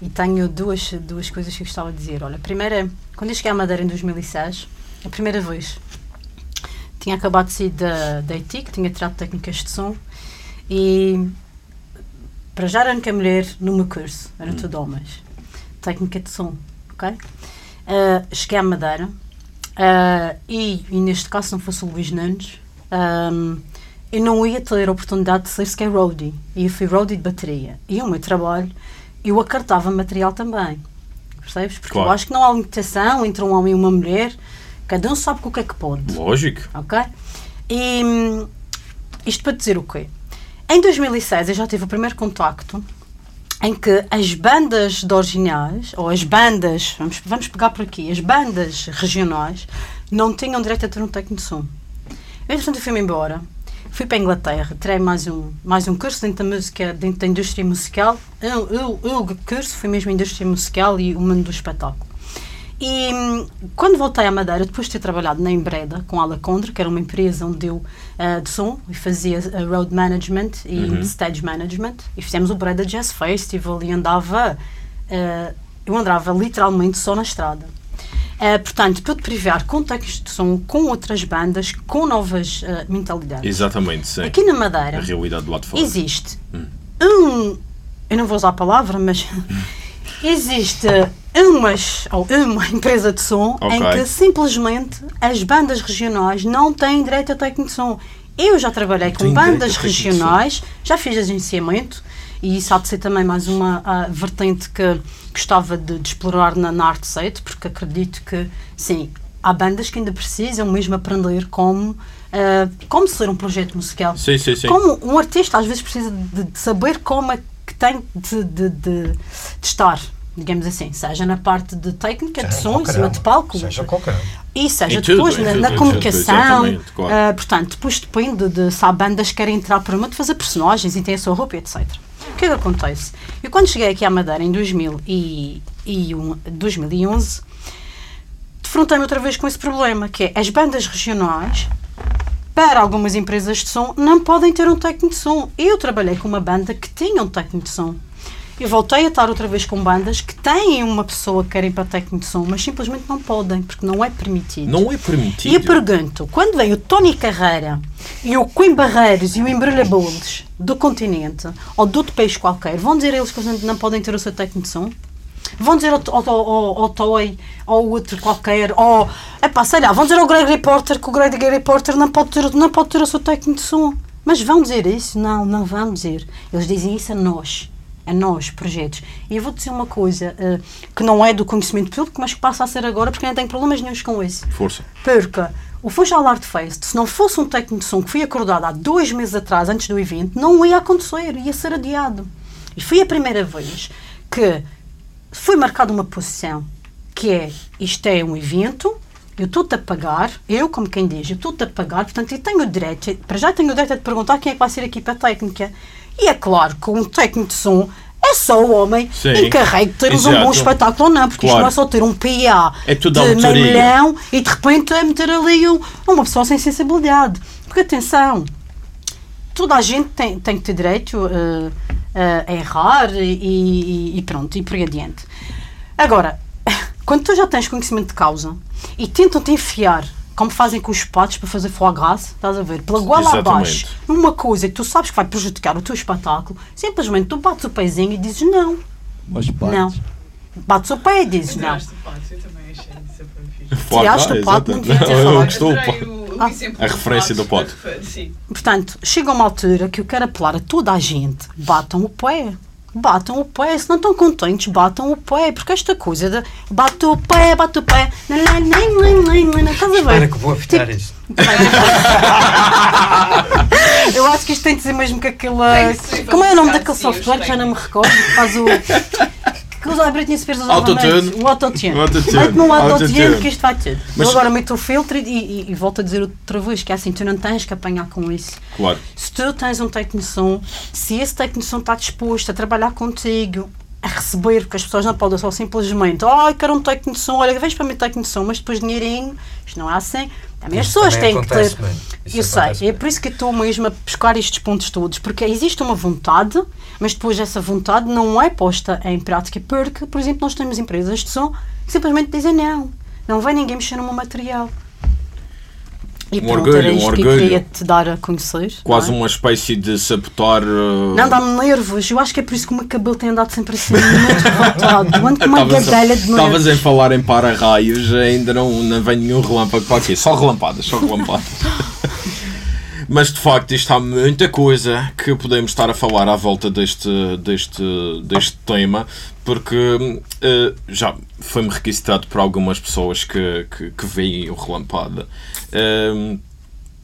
e tenho duas, duas coisas que gostava de dizer. Olha, a primeira, quando eu cheguei à Madeira em 2006, a primeira vez, tinha acabado de sair da, da ETIC, tinha tirado técnicas de som, e para já era a única mulher no meu curso, eram tudo homens. Técnica de som, ok? Ah, cheguei à Madeira, ah, e, e neste caso, se não fosse o Luís Nunes, ahm, eu não ia ter a oportunidade de ser sequer roadie. E eu fui roadie de bateria. E o meu trabalho, eu acartava material também. Percebes? Porque Claro. eu acho que não há limitação entre um homem e uma mulher. Cada um sabe com o que é que pode. Lógico. Ok? E isto para dizer o quê? Em 2006 eu já tive o primeiro contacto em que as bandas de originais, ou as bandas, vamos, vamos pegar por aqui, as bandas regionais não tinham direito a ter um técnico de som. Eu fui-me embora, fui para a Inglaterra, tirei mais um, mais um curso dentro da música, dentro da indústria musical. Eu, eu, eu, o curso foi mesmo a indústria musical e o mundo do espetáculo. E hum, quando voltei à Madeira, depois de ter trabalhado na Embreda com a Alacondra, que era uma empresa onde eu ah, de som e fazia ah, road management e stage management, e fizemos o Breda Jazz Festival e andava, ah, eu andava literalmente só na estrada. Ah, portanto, para te privar com técnicos de som, com outras bandas, com novas ah, mentalidades. Exatamente, sim. Aqui na Madeira A realidade do lado de fora. existe um. Eu não vou usar a palavra, mas [LAUGHS] existe umas, ou uma empresa de som em Ok. que simplesmente as bandas regionais não têm direito a técnico de som. Eu já trabalhei com a bandas regionais, já fiz agenciamento e isso há de ser também mais uma ah, vertente que gostava de, de explorar na, na arte site, porque acredito que, sim, há bandas que ainda precisam mesmo aprender como, ah, como ser um projeto musical. Sim, sim, sim. Como um artista às vezes precisa de, de saber como é que tem de, de, de- de estar, digamos assim, seja na parte de técnica, de Seja som, em qualquer cima de palco, Seja qualquer e seja tudo, depois na, tudo, na tudo, comunicação, claro. ah, portanto, depois depende de se há bandas que querem entrar por uma de fazer personagens e têm a sua roupa, etc. O que é que acontece? Eu quando cheguei aqui à Madeira em 2000 e, e um- 2011, defrontei-me outra vez com esse problema, que é as bandas regionais para algumas empresas de som não podem ter um técnico de som. Eu trabalhei com uma banda que tinha um técnico de som. Eu voltei a estar outra vez com bandas que têm uma pessoa que querem para técnico de som, mas simplesmente não podem, porque não é permitido. Não é permitido. E eu pergunto, quando vem o Tony Carreira e o Quim Barreiros e o Embrulha Bolos do continente, ou de outro país qualquer, vão dizer eles que eles não podem ter o seu técnico de som? vão dizer ao, ao, ao, ao Toy, ou outro qualquer, ou, epá, sei lá, vão dizer ao Greg Reporter que o Greg Reporter não pode ter, não pode ter o seu técnico de som. Mas vão dizer isso? Não, não vão dizer. Eles dizem isso a nós. A nós, projetos. E eu vou dizer uma coisa uh, que não é do conhecimento público, mas que passa a ser agora porque eu não tenho problemas nenhums com isso. Força. Porque o Funchal Art Fest, se não fosse um técnico de som que foi acordado há dois meses atrás, antes do evento, não ia acontecer, ia ser adiado. E foi a primeira vez que foi marcada uma posição que é isto é um evento, eu estou-te a pagar, eu como quem diz, eu estou-te a pagar, portanto eu tenho o direito, para já tenho o direito de perguntar quem é que vai ser a equipa técnica. E é claro que um técnico de som é só o homem Sim. encarregue de ter-nos um bom Exato. espetáculo ou não, porque isto Claro. não é só ter um PA É tudo de meio milhão e de repente é meter ali um- uma pessoa sem sensibilidade. Porque atenção, toda a gente tem, tem que ter direito eh, a errar e, e- e pronto, e por aí adiante. Agora, [LAUGHS] quando tu já tens conhecimento de causa e tentam-te enfiar, como fazem com os patos para fazer foie gras, estás a ver, pela goela Exatamente. abaixo, numa coisa que tu sabes que vai prejudicar o teu espetáculo, simplesmente tu bates o pezinho e dizes não, Mas pá, não. Bates o pé e dizes não. Tiraste o pato, eu também achei isso foi fixe. Foie Tiraste gras, o pato, não devia ter falado. Ah, a referência do pato. Sim. Portanto, chega uma altura que eu quero apelar a toda a gente, batam o pé. Batam o pé, se não estão contentes, batam o pé, porque esta coisa de bate o pé, bate o pé, nem, nem, nem, nem, nem, nem, estás a Espera ver? que vou apitar isso. [LAUGHS] Eu acho que isto tem de ser mesmo que aquela. Como é o nome daquele sim, os software que já não me recordo? Faz o. [LAUGHS] Que usa a Britney Spears usava Autotune. O autotune. O autotune. Mete-me um autotune Autotune. que isto vai tudo. Mas- Eu agora meto o filtro e, e, e volto a dizer outra vez que é assim, tu não tens que apanhar com isso. Claro. Se tu tens um técnico de som, se esse técnico de som está disposto a trabalhar contigo, a receber, porque as pessoas não podem só simplesmente, ai, quero um técnico de som, olha, vens para mim técnico de som, mas depois dinheirinho, isto não é assim. Também as pessoas também têm que ter. Eu sei, é por isso que estou mesmo a buscar estes pontos todos, porque existe uma vontade, mas depois essa vontade não é posta em prática, porque, por exemplo, nós temos empresas de som que simplesmente dizem não, não vai ninguém mexer no meu material. E Um pronto, orgulho, era um isto que eu orgulho. queria te dar a conhecer. Quase é? uma espécie de sabotar. uh, Não, dá-me nervos. Eu acho que é por isso que o meu cabelo tem andado sempre assim, muito revoltado. Ando com uma a- gadelha de Estavas em falar em para-raios, ainda não, não vem nenhum relâmpago para aqui. Só relampadas, só relampadas. [LAUGHS] Mas de facto, isto há muita coisa que podemos estar a falar à volta deste, deste, deste tema, porque eh, já foi-me requisitado por algumas pessoas que, que, que veem o relampada. eh,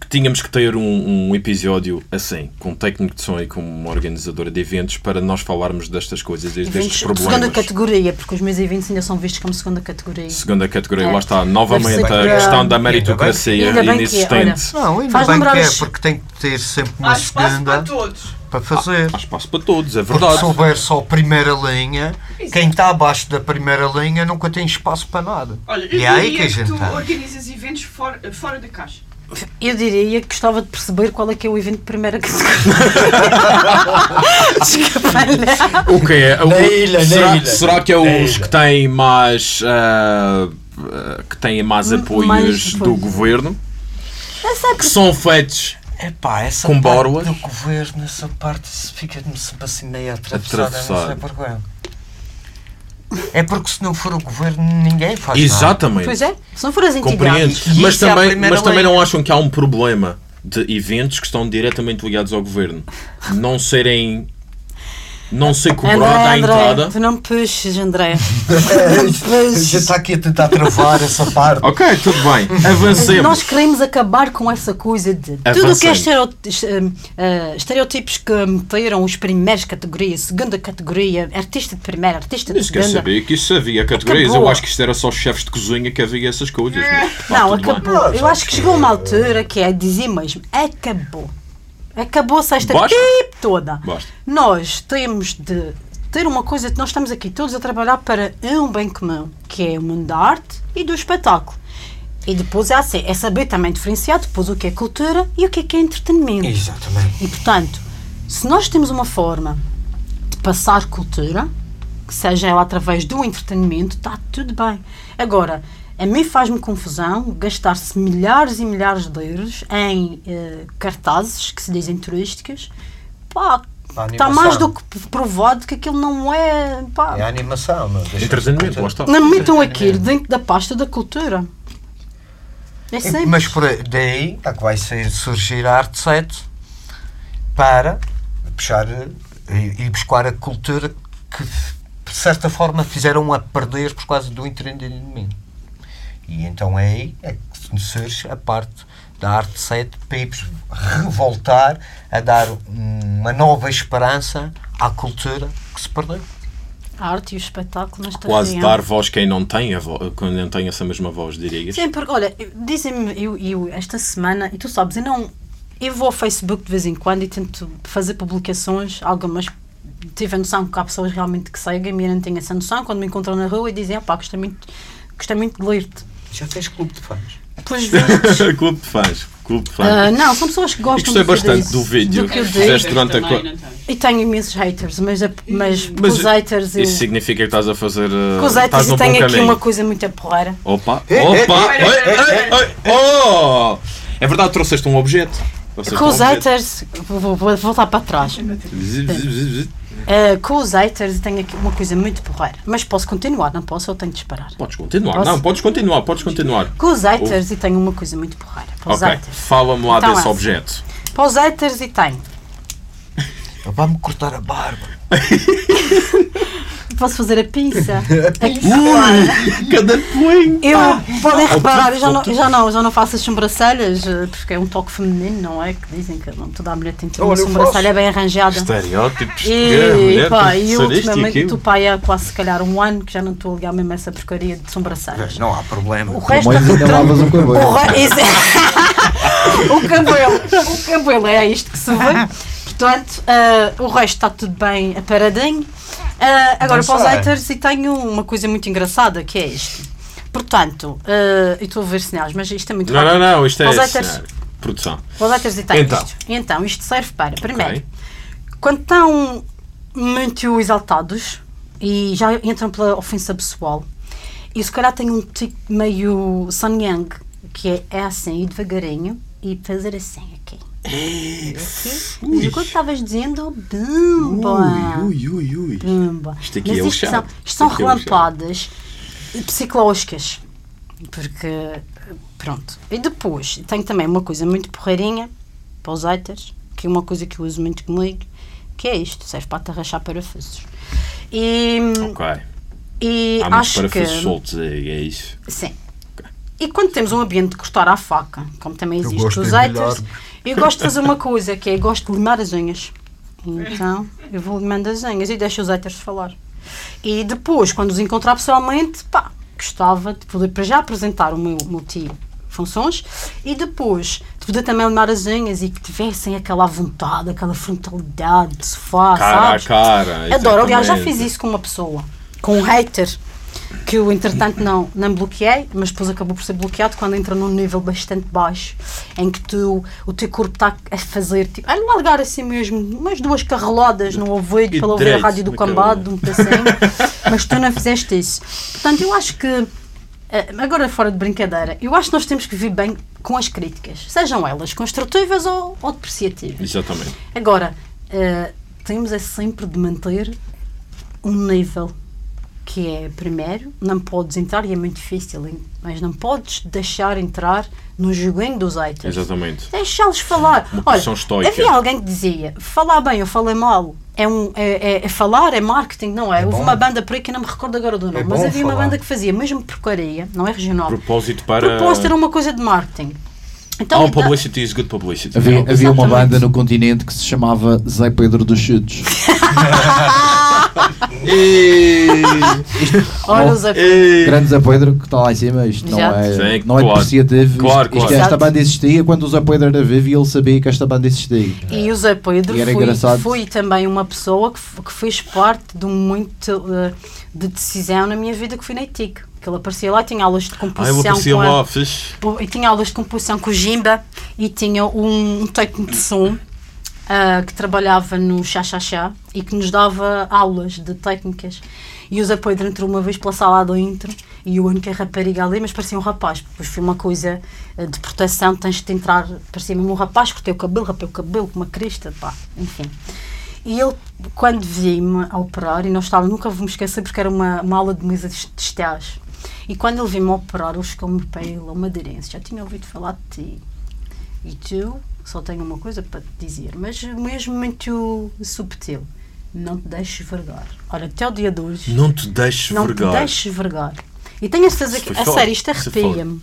que tínhamos que ter um, um episódio assim, com um técnico de som e com uma organizadora de eventos para nós falarmos destas coisas, destes Eventos de problemas. segunda categoria, porque os meus eventos ainda são vistos como segunda categoria. Segunda categoria, É. lá está, novamente a que- questão da que- meritocracia ainda bem que- inexistente. Não, ainda Faz bem lembrar que é, os- porque tem que ter sempre uma Há espaço segunda para todos. para fazer. Há espaço para todos, é Porque verdade. se houver só primeira linha, quem está abaixo da primeira linha nunca tem espaço para nada. Olha, e é aí que a que, gente tu está. organizas eventos fora, fora da caixa. Eu diria que gostava de perceber qual é que é o evento de primeira categoria. [LAUGHS] Desculpa, O que é? O- Na ilha, na será, ilha. será que é Na os que têm mais. ah, que têm mais apoios mais do governo? não sei Que são feitos Epá, essa Com parte borlas? do governo, essa parte fica-me sempre assim meio atravessada, não Atravessado. sei porquê. É porque se não for o governo, ninguém faz nada. Exatamente. Pois é, se não for as Compreendo. entidades. Mas isso é a também, primeira mas também lei. não acham que há um problema de eventos que estão diretamente ligados ao governo não serem. Não ser cobrada André, a André, entrada. tu não me puxes, André. [LAUGHS] Gente está aqui a tentar travar essa parte. Ok, tudo bem. Avancemos. Nós queremos acabar com essa coisa de tudo o que é estereo- eh, eh, estereotipos que meteram os primeiros categorias, segunda categoria, artista de primeira, artista de Isso quer segunda. saber que isso havia categorias. Acabou. Eu acho que isto era só os chefes de cozinha que havia essas coisas. Não, bem. acabou. Não, Eu já acho que chegou uma altura que é dizer mesmo, acabou. Acabou-se esta Basta. equipe toda. Basta. Nós temos de ter uma coisa que nós estamos aqui todos a trabalhar para um bem comum, que é o mundo da arte e do espetáculo. E depois é, assim, é saber também diferenciar depois o que é cultura e o que é que é entretenimento. Exatamente. E portanto, se nós temos uma forma de passar cultura, que seja ela através do entretenimento, está tudo bem. Agora, a mim faz-me confusão gastar-se milhares e milhares de euros em eh, cartazes que se dizem turísticas, pá, Está mais do que provado que aquilo não é. Pá, É a animação, não deixa Entretenimento, ser- lá está. não metam aquilo dentro da pasta da cultura. É sempre. Mas por aí- daí é que vai ser, surgir a arte 7 para puxar eh, e, e buscar a cultura que de certa forma fizeram a perder por causa do entretenimento. E então é aí é que surge a parte da arte 7 para ir revoltar a dar uma nova esperança à cultura que se perdeu. A arte e o espetáculo nesta Quase região. dar voz quem não tem, a vo- quem não tem essa mesma voz, dirias. Sim, porque olha, dizem-me, eu, eu esta semana, e tu sabes, eu não. Eu vou ao Facebook de vez em quando e tento fazer publicações, algumas tive a noção que há pessoas realmente que seguem e eu não tenho essa noção, quando me encontram na rua e dizem, pá, gostei muito, gostei muito de ler-te. Já tens clube de fãs. Vistos. [LAUGHS] Clube de fãs. Clube de fãs. ah, não, são pessoas que e gostam gostei do que eu bastante disse, do vídeo do que eu fizeste durante a. E tenho imensos haters, mas, a- mas, Mas com os haters eu. Isso significa que estás a fazer. uh, Com os estás haters eu tenho aqui uma coisa muito porreira. Opa! Eh, Opa! eh, Oi, ei, ei, Oh! É verdade, trouxeste um objeto. Trouxeste Com um os objeto. haters, vou, vou- vou voltar para trás. Uh, com os haters tenho aqui uma coisa muito porreira. Mas posso continuar, não posso, eu tenho de disparar. Podes continuar. Posso? Não, podes continuar, podes continuar. Com os haters e tenho uma coisa muito porreira. Para os Ok, fala-me lá Então, desse é. objeto. Para os haters e tenho. Vai-me cortar a barba. [LAUGHS] Posso fazer a pinça? [LAUGHS] Cada punho! Eu, podem reparar, eu já não, já, não, já não faço as sobrancelhas, eh, porque é um toque feminino, não é? Que dizem que não, toda a mulher tem que ter uma Olha, eu sobrancelha bem arranjada. Estereótipos de E, pá, e ser isto e ultimamente estou pai há quase se calhar um ano que já não estou a ligar mesmo essa porcaria de sobrancelhas. Não há problema. O resto lavas um cabelo. O, re... Isso- [LAUGHS] o cabelo, o cabelo é isto que se vê. Portanto, ah, o resto está tudo bem aparadinho. Ah, agora, para os haters, e tenho uma coisa muito engraçada que é isto. Portanto, ah, eu estou a ver sinais, mas isto é muito Não, rápido. não, não, isto é os haters, produção. para os haters, e tenho Então. isto. E então, isto serve para, primeiro, Ok. quando estão muito exaltados e já entram pela ofensa pessoal, e se calhar tem um tipo meio Sun Yang, que é, é assim, ir devagarinho e fazer assim Mas o que estavas dizendo, bumba! Ui, ui, ui. Bumba. Isto aqui Mas é o isto são, Isto isto são aqui é relampadas psicológicas. Porque, pronto. E depois, tenho também uma coisa muito porreirinha para os haters, que é uma coisa que eu uso muito comigo, que é isto, serve para atarrachar parafusos. E, Ok. e Há muitos acho que... parafusos soltos aí, é isso. Sim. E quando temos um ambiente de cortar à faca, como também existe os haters. Eu gosto de fazer uma coisa, que é gosto de limar as unhas. Então, eu vou limando as unhas e deixo os haters falar. E depois, quando os encontrar pessoalmente, pá, gostava de poder para já apresentar o meu multifunções e depois de poder também limar as unhas e que tivessem aquela vontade, aquela frontalidade de sofá, Cara a sabes? cara. Adoro, aliás, já fiz isso com uma pessoa, com um hater, que eu entretanto não, não bloqueei, mas depois acabou por ser bloqueado quando entra num nível bastante baixo, em que tu, o teu corpo está a fazer, tipo, a largar assim mesmo, umas duas carrelodas no ouvido para ouvir a rádio do cambado, um pedacinho, [LAUGHS] mas tu não fizeste isso. Portanto, eu acho que, eh, agora fora de brincadeira, eu acho que nós temos que viver bem com as críticas, sejam elas construtivas ou, ou depreciativas. Exatamente. Agora, eh, temos é sempre de manter um nível que é, primeiro, não podes entrar, e é muito difícil, mas não podes deixar entrar no joguinho dos haters. Exatamente. Deixá-los falar. Uma Olha, estoica. havia alguém que dizia, falar bem ou falar mal é, um, é, é- é falar, é marketing, não é? Houve bom. uma banda por aí que eu não me recordo agora do nome, É mas havia uma falar. banda que fazia mesmo porcaria, não é regional. Propósito para. Propósito era uma coisa de marketing. Então, All publicity is good publicity. Havia, havia uma banda no continente que se chamava Zé Pedro dos Chutes. [LAUGHS] [LAUGHS] olha os Ei. Grande Zé Pedro que está lá em cima, isto não Exato. é, Sim, não é claro. depreciativo. Claro, Isto- claro. isto- esta banda existia quando o Zé Pedro era vivo e ele sabia que esta banda existia. E o Zé Pedro E era foi, foi também uma pessoa que, que fez parte de muito eh, de decisão na minha vida que foi na ITIC. Que ele aparecia lá, tinha aulas de Ah, eu composição aparecia com a- fixe. o- e tinha aulas de composição com o Jimba e tinha um, um técnico de som ah, que trabalhava no Chá e que nos dava aulas de técnicas. E o Zé Pedro entrou uma vez pela sala dentro e o único rapariga ali, mas parecia um rapaz. Depois foi uma coisa ah, de proteção, tens de entrar, parecia mesmo um rapaz, cortei o cabelo, rapei o cabelo com uma crista, pá, enfim. E ele, quando vi-me a operar, e nós estávamos, nunca vou me esquecer porque era uma, uma aula de mesa de estágio. E quando ele viu-me operar, ele chegou-me para ele, uma madeirense, já tinha ouvido falar de ti. E tu, só tenho uma coisa para te dizer, mas mesmo muito subtil, não te deixes vergar. Olha, até o dia de hoje, Não te deixes não vergar. te deixes vergar. E tenho a certeza que, a sério, isto arrepia-me.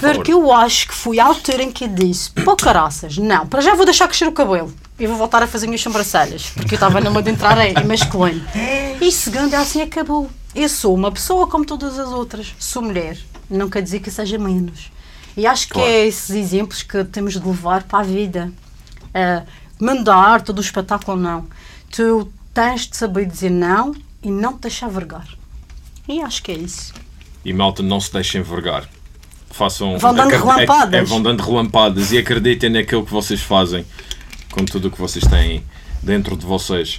Porque eu acho que foi a altura em que disse: pô, caraças, não, para já vou deixar crescer o cabelo e vou voltar a fazer minhas sobrancelhas, porque eu estava numa de entrar em, masculino. [LAUGHS] E segundo, assim acabou. Eu sou uma pessoa como todas as outras, sou mulher, não quer dizer que seja menos. E acho que Claro. é esses exemplos que temos de levar para a vida. Uh, mandar todo o espetáculo, não. Tu tens de saber dizer não e não te deixar vergar. E acho que é isso. E malta, não se deixem vergar. Façam. Vão dando acred- relampadas. É, é, vão dando relampadas e acreditem naquilo que vocês fazem com tudo o que vocês têm dentro de vocês.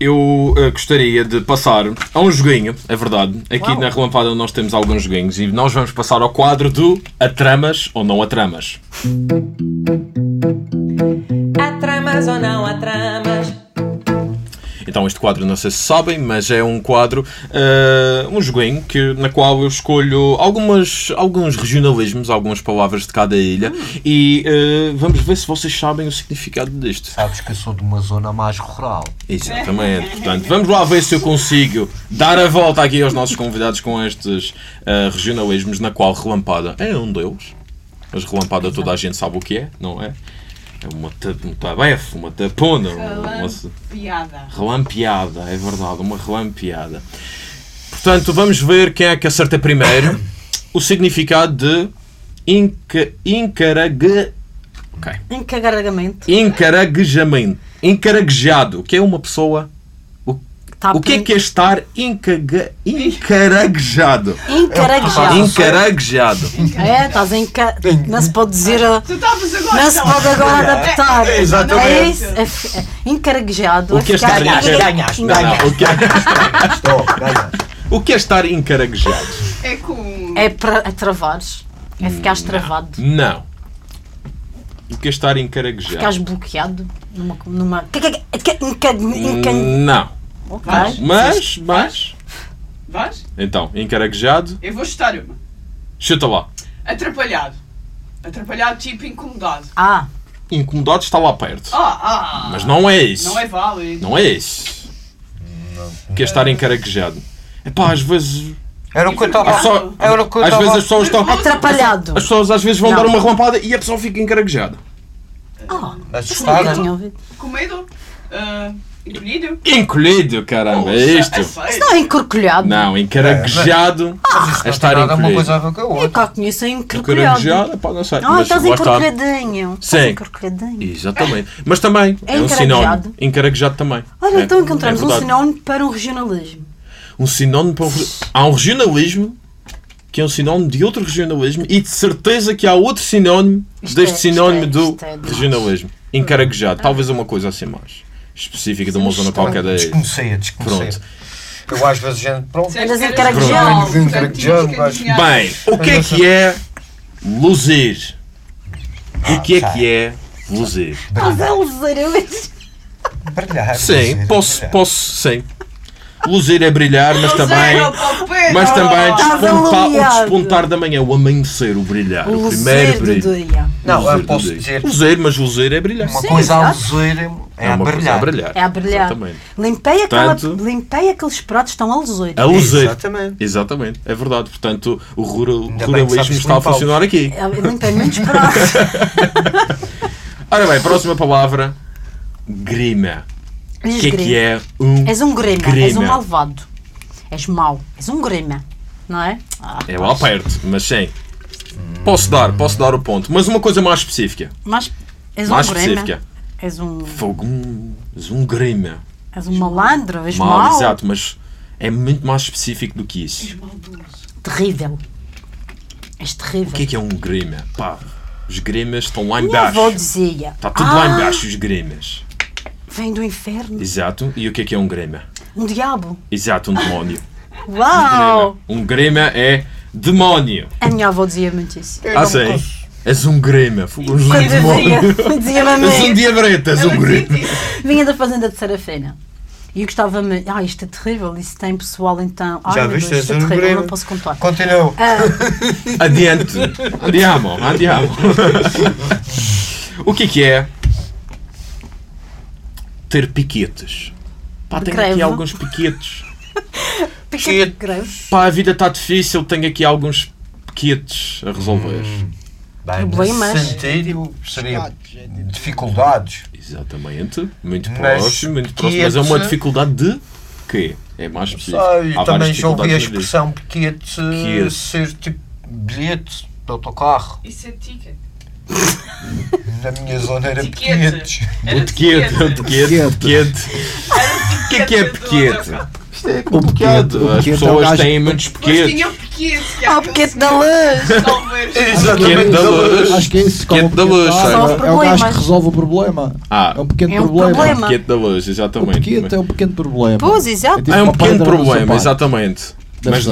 Eu eh, gostaria de passar a um joguinho, é verdade. Aqui Uau. na Relampada nós temos alguns joguinhos e nós vamos passar ao quadro do Atramas ou não Atramas. Há tramas ou não há tramas? Então este quadro não sei se sabem, mas é um quadro, eh, um joguinho que, na qual eu escolho algumas, alguns regionalismos, algumas palavras de cada ilha e eh, vamos ver se vocês sabem o significado disto. Sabes que eu sou de uma zona mais rural. Exatamente. Portanto, vamos lá ver se eu consigo dar a volta aqui aos nossos convidados com estes eh, regionalismos, na qual relampada é um deles. Mas relampada toda a gente sabe o que é, não é? É uma, ta- um tabefe, uma tapona, uma, Piada. Relampeada, é verdade, uma relampeada. Portanto, vamos ver quem é que acerta primeiro o significado de inca, encarague, ok, Encarregamento. encaraguejamento. Encaraguejado, que é uma pessoa. O, Tá o que é que é estar encaga, encaraguejado? Encaraguejado. Encaraguejado. É, estás em ca... Não se pode dizer. uh, Tu estavas agora. Não se pode agora adaptar. Exatamente. É isso. É, é, encaraguejado. O que é estar Ganhaste, ganhaste, Não, não, ganhaste. o, que é, o que é estar encaraguejado? É com. É para é travares. É ficares travado. Não. O que é estar encaraguejado? Ficares bloqueado numa. numa... enca- enca- Não. Ok. Mas, mas. Vais? Então, encaraguejado, Eu vou chutar uma. chuta lá. Atrapalhado. Atrapalhado, tipo incomodado. Ah, Incomodado está lá perto. Ah, ah. Mas não é isso. Não é válido. Não é isso. O que é estar encaraguejado? Epá, às vezes. Era o que eu estava Ah, só- Era o que eu Às vezes as estava pessoas estão. atrapalhado. As pessoas às vezes vão Não. dar uma relampada e a pessoa fica encaraguejada. Ah, nunca assustada. tinha ouvido. Com medo? Ah, encolhido? Encolhido, caramba, é isto. Isso Isso não é encorcolhado. Não, encaraguejado é isso estar não tem nada uma encolhido. coisa a ver com a Eu outra. cá conheço encorcolhado. Encaraguejado, pá, não sei. Ah, mas estás encorcolhadinho. Sim. Estás encorcolhadinho. Exatamente. Mas também É é um sinónimo. encaraguejado? Também. Olha, É, então encontramos é um sinónimo para um regionalismo. um sinónimo para um, há um regionalismo que é um sinónimo de outro regionalismo e de certeza que há outro sinónimo Isto deste é- sinónimo isto é- do isto é regionalismo. Encaraguejado. Talvez uma coisa assim mais específica de uma zona qualquer da ilha. Desconhecia, desconhecia. Pronto. Eu às vezes gente, pronto. Andas mas- adivinhar. Bem, o que é que é luzir? O que é que é luzir? Mas é luzeiros. Brilhar. Sim, posso, posso, sim. Luzir é brilhar, mas também, mas também despontar, o despontar da manhã, o amanhecer, o brilhar, o, O primeiro luzer brilho. Não, eu posso dizer Luzir, mas luzir é brilhar. uma Sim, coisa a exato. luzir é, a brilhar. a brilhar. É a brilhar. Exatamente. Limpei, aquela, Portanto- limpei aqueles pratos que estão a luzer. A luzir. Exatamente. Exatamente, é verdade. Portanto, o rural- ruralismo está a funcionar aqui. Eu limpei muitos pratos. [LAUGHS] Ora bem, próxima palavra: grima. O que é que é um. És um grima, Grima. és um malvado. És mau, és um grima. Não é? Ah, É lá perto, mas sim. Posso dar, posso dar o ponto. Mas uma coisa mais específica. Mas és Mais um específica. grima. És um, Fogo, um, és um grima. és um malandro, és Mal, mau. exato, mas é muito mais específico do que isso. Terrível. És terrível. O que é que é um grima? Pá, os grimas estão lá em Minha avó baixo. dizia. Está tudo ah, lá em baixo, os grimas. Vem do inferno. Exato. E o que é que é um grima? Um diabo. Exato, um demónio. [LAUGHS] Uau! Um grima é demónio. A minha avó dizia muito isso. Eu Ah, não sim. cons- És um grima. Fogo, [LAUGHS] um dizia, dizia-me És um mim, diabrete, és um grima. vinha da fazenda de Serafina. E eu gostava-me, ah, isto é terrível, isso tem pessoal então. Ai, Já meu viste, Deus, isto é és um terrível, grego. não posso contar. Continua. Ah, Adiante. Andiamo, andiamo. [LAUGHS] o que é que é ter piquetes? Pá, tenho aqui alguns piquetes. [LAUGHS] piquete de greve. Pá, a vida está difícil, tenho aqui alguns piquetes a resolver. Bem, Problemas. nesse sentido, seria dificuldades. Exatamente. Muito Mas próximo, muito próximo. Mas é uma dificuldade de quê? É mais específico. Sei, Há também já ouvi a expressão piquete Piquete. ser tipo bilhete de autocarro. Isso é ticket. Na minha zona era Tiquete. piquetes. Era O tequete, o tequete, tequete. O que é que é pequete? Isto é complicado. O As é pessoas têm muitos o piquete. é Ah, o piquete da luz. Pequete da luz. Acho que é isso. Pequeno da o luz, pequeno sabe? é, Resolve é o gajo que resolve o problema. Ah, É um pequeno É um problema. problema. pequete da luz, O exatamente. pequeno é um pequeno problema. Pois, exato. tipo É um pequeno problema, exatamente. Deve Mas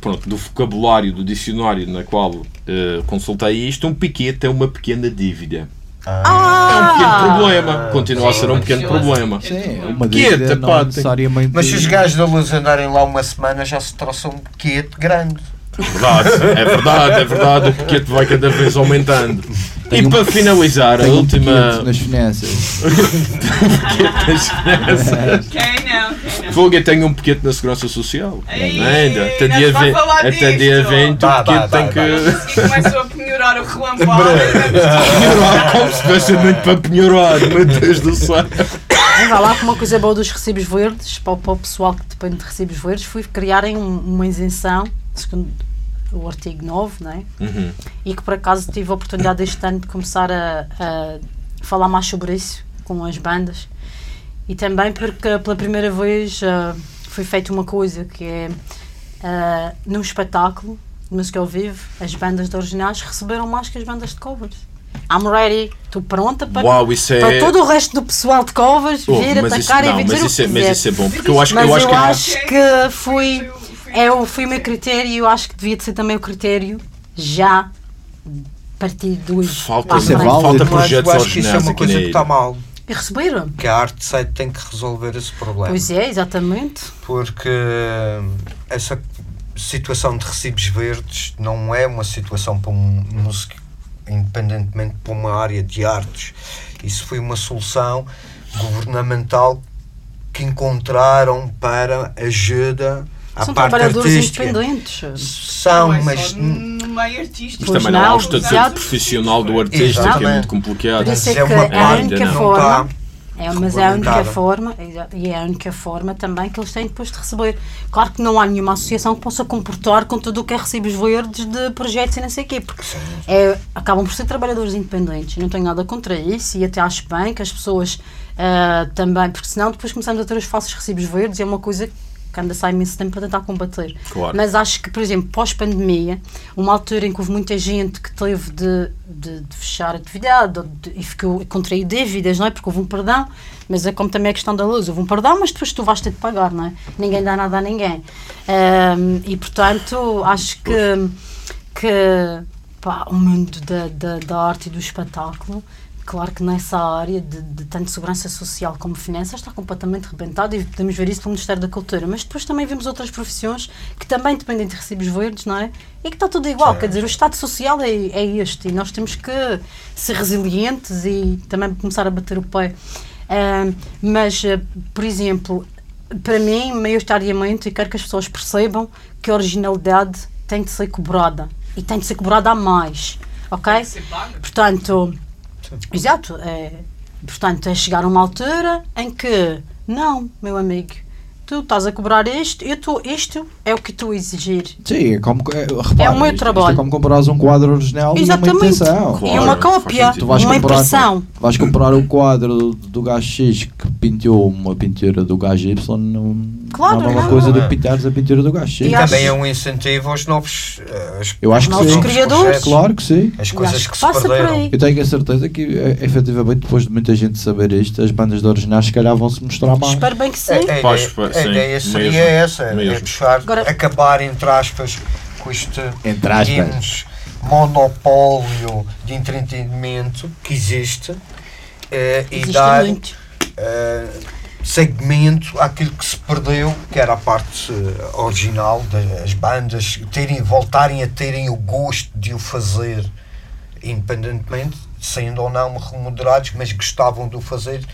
pronto, do vocabulário do dicionário na qual eh, consultei isto, um piquete é uma pequena dívida. É um Ah! pequeno problema. Continua a ser um pequeno Sim. problema. Sim, é uma dívida pá, tem-. Mas se os gajos da luz andarem lá uma semana já se trouxe um piquete grande. Verdade, é verdade, é verdade. O piquete vai cada vez aumentando. Tem e um- para finalizar, a um última. pequeno nas finanças. Quem não? Quem não? Fogo, eu tenho um pequete na Segurança Social. Ei, Ainda. Até dia, se vai 20, falar até dia 20 Bah, o pequete bah, tem que. E começam a penhorar o relampada. Penhorar, como se tivesse muito para penhorar, meu Deus do céu. Mas Vá lá com uma coisa boa dos recibos verdes, para, o- pessoal que depende de recibos verdes, foi criarem um- uma isenção, segundo o artigo 9, não é? Uhum. e que por acaso tive a oportunidade este ano de começar a, a falar mais sobre isso com as bandas e também porque pela primeira vez ah, foi feita uma coisa que é ah, num espetáculo de música ao vivo as bandas de originais receberam mais que as bandas de covers I'm ready, estou pronta para, Uau, isso é. para todo o resto do pessoal de covers Oh, vir mas isso, atacar e não, vir mas dizer isso, é, o que mas isso é bom, porque eu acho, Mas eu acho eu que acho que o- foi é o- foi o meu critério e eu acho que devia de ser também o critério já a partir de hoje. Falta, para a Isso frente. válido. falta Mas projetos eu acho que isso é uma coisa que está mal. E receberam. Que a arte site tem que resolver esse problema. Pois é, exatamente. Porque essa situação de recibos verdes não é uma situação para um músico, independentemente para uma área de artes. Isso foi uma solução governamental que encontraram para ajuda à São parte trabalhadores artística. independentes. São, Não é mas no meio artístico. Mas também não há não, o estatuto exato. profissional do artista, que é muito complicado. Por isso mas é é que é a única forma. está É, mas é a única forma, exato, e é a única forma também que eles têm depois de receber. Claro que não há nenhuma associação que possa comportar com tudo o que é recibos verdes de projetos e não sei o quê, porque é, acabam por ser trabalhadores independentes. Não tenho nada contra isso e até acho bem que as pessoas ah, também, porque senão depois começamos a ter os falsos recibos verdes e é uma coisa que anda a sair imenso tempo para tentar combater. Claro. Mas acho que, por exemplo, pós-pandemia, uma altura em que houve muita gente que teve de, de, de fechar a atividade de- e ficou contrair dívidas, não é? Porque houve um perdão, mas é como também a questão da luz, houve um perdão, mas depois tu vais ter de pagar, não é? Ninguém dá nada a ninguém. Ahm, e portanto, acho que, que pá, o mundo da, da, da arte e do espetáculo. Claro que nessa área de, de tanto segurança social como finanças está completamente rebentado e podemos ver isso pelo Ministério da Cultura. Mas depois também vemos outras profissões que também dependem de recibos verdes, não é? E que está tudo igual. Quer dizer, o Estado Social é, é este e nós temos que ser resilientes e também começar a bater o pé. Ah, mas, ah, por exemplo, para mim, maioritariamente, e quero que as pessoas percebam que a originalidade tem de ser cobrada e tem de ser cobrada a mais, ok? Tem que ser paga. Portanto, exato, é, portanto, é chegar a uma altura em que, não, meu amigo, tu estás a cobrar isto, eu tô, isto é o que tu exigir. Sim, é como. É, repara, É o meu isto- isto trabalho. é como comprares um quadro original e uma Exatamente. imitação. e Claro, uma cópia. Tu vais uma comprar, impressão. vais comprar o quadro do, do gajo X que pintou uma pintura do gajo Y, não, Claro, não é uma não. coisa do que pintares a pintura do gajo X. E E acho- também é um incentivo aos novos, eh, as- Eu acho que Novos sim. criadores. projetos, Claro que sim. as E coisas que, que se passa por perderam. aí. Eu tenho a certeza que, eh, efetivamente, depois de muita gente saber isto, as bandas de originais se calhar vão se mostrar mais. Espero bem que sim. A, a Pois, ideia, pois, a sim, ideia seria mesmo, essa, é mesmo. puxar, Agora- acabar, entre aspas, com este Entre aspas. monopólio de entretenimento que existe e Existe dar muito. Segmento àquilo que se perdeu, que era a parte eh, original das bandas terem, voltarem a terem o gosto de o fazer independentemente, sendo ou não remunerados, mas gostavam de o fazer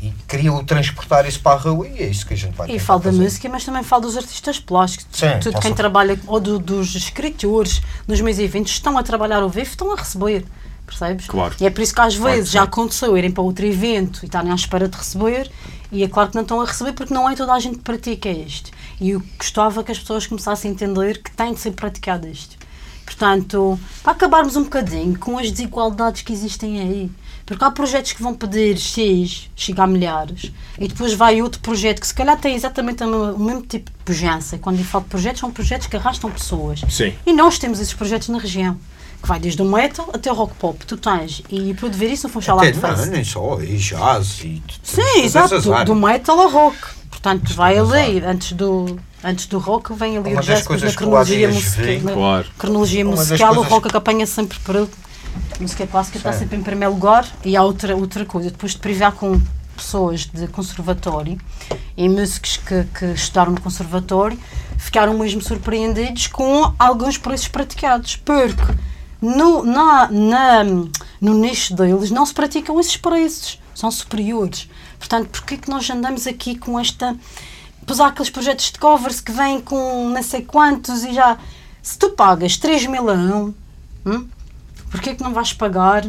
e queriam transportar isso para a rua e é isso que a gente vai E falo da música, mas também falo dos artistas plásticos. Sim, Tudo quem trabalha, ou do- dos escritores, nos meus eventos, estão a trabalhar ao vivo, estão a receber. Percebes? Claro. E é por isso que às Claro que vezes já aconteceu irem para outro evento e estarem à espera de receber, e é claro que não estão a receber porque não é toda a gente que pratica isto. E eu gostava que as pessoas começassem a entender que tem de ser praticado isto. Portanto, para acabarmos um bocadinho com as desigualdades que existem aí. Porque há projetos que vão pedir X, chega a milhares, e depois vai outro projeto que se calhar tem exatamente o mesmo tipo de pujança. Quando eu falo de projetos, são projetos que arrastam pessoas. Sim. E nós temos esses projetos na região, que vai desde o metal até o rock pop. Tu tens, e para ver isso no Funchal Até, não, nem só, e jazz e Sim, exato, do, metal ao rock. Portanto, vai ali, antes do, antes do rock, vem ali Uma o jazz, depois na cronologia musical. Claro. cronologia Uma musical, o rock que apanha sempre para a música clássica está sempre em primeiro lugar e há outra, outra coisa, depois de privar com pessoas de conservatório e músicos que, que estudaram no conservatório ficaram mesmo surpreendidos com alguns preços praticados porque no, na, na, no nicho deles não se praticam esses preços, são superiores. Portanto, porquê que nós andamos aqui com esta. Pois há aqueles projetos de covers que vêm com não sei quantos e já. Se tu pagas 3 mil a um, hum, porquê que não vais pagar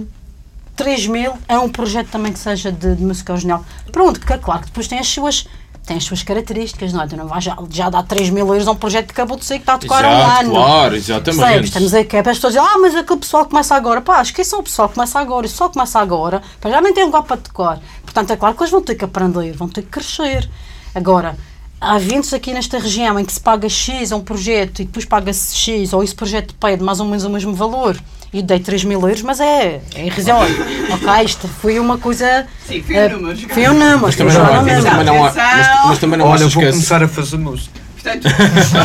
3 mil a um projeto também que seja de, de música original? Pronto, que é claro que depois tem as suas. Tem as suas características, não é? Tu não vais já, já dar 3 mil euros a um projeto que acabou de sair que está a tocar há um Exato, ano. claro, exatamente. Percebes? Estamos aqui, para as pessoas dizem, ah, mas aquele pessoal começa agora. Pá, esqueçam o pessoal que começa agora. O pessoal que começa agora, pá, já nem tem um lugar para tocar. Portanto, é claro que eles vão ter que aprender, vão ter que crescer. Agora, há eventos aqui nesta região em que se paga X a um projeto e depois paga-se X, ou esse projeto pede mais ou menos o mesmo valor. E eu dei 3 mil euros, mas é, é irrisório. ok, isto foi uma coisa. Sim, foi eh, um número. Foi um número. Mas também não, mas também não, há- mas, mas também não Olha, vou começar a fazer música. Portanto,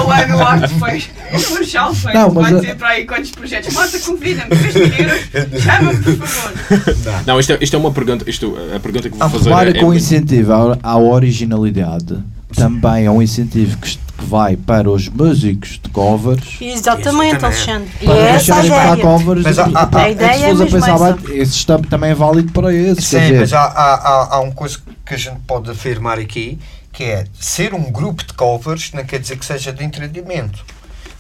o ano arte foi. O Funchal foi. Não, mas Vai dizer para aí quantos projetos. Malta, convida-me. 3 mil euros. Chama-me, por favor. Não, isto é, isto é uma pergunta. Isto, a pergunta que vou A fazer é, que o é- incentivo à, à originalidade também é um incentivo que, vai para os músicos de covers Exatamente, Exatamente. Alexandre. E para é a deixarem tocar covers Mas e, há- há- pá, a é que ideia é a mesmo pensar essa. bem, esse tam- também é válido para esses Sim, quer dizer, mas há, há, há, uma coisa que a gente pode afirmar aqui, que é ser um grupo de covers não quer dizer que seja de entretenimento.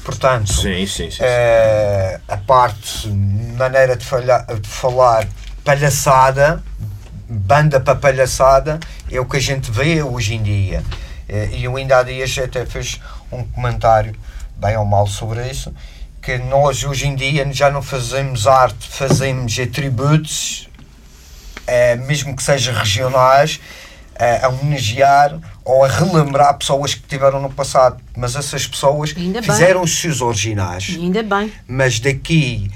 Portanto, Sim, sim, sim. sim. eh, a parte, maneira de, falha- de falar, palhaçada, banda para palhaçada, é o que a gente vê hoje em dia. Eh, E eu ainda há dias até fiz um comentário, bem ou mal, sobre isso, que nós hoje em dia já não fazemos arte, fazemos atributos, eh, mesmo que sejam regionais, eh, a homenagear ou a relembrar pessoas que tiveram no passado. Mas essas pessoas fizeram os seus originais ainda bem. mas daqui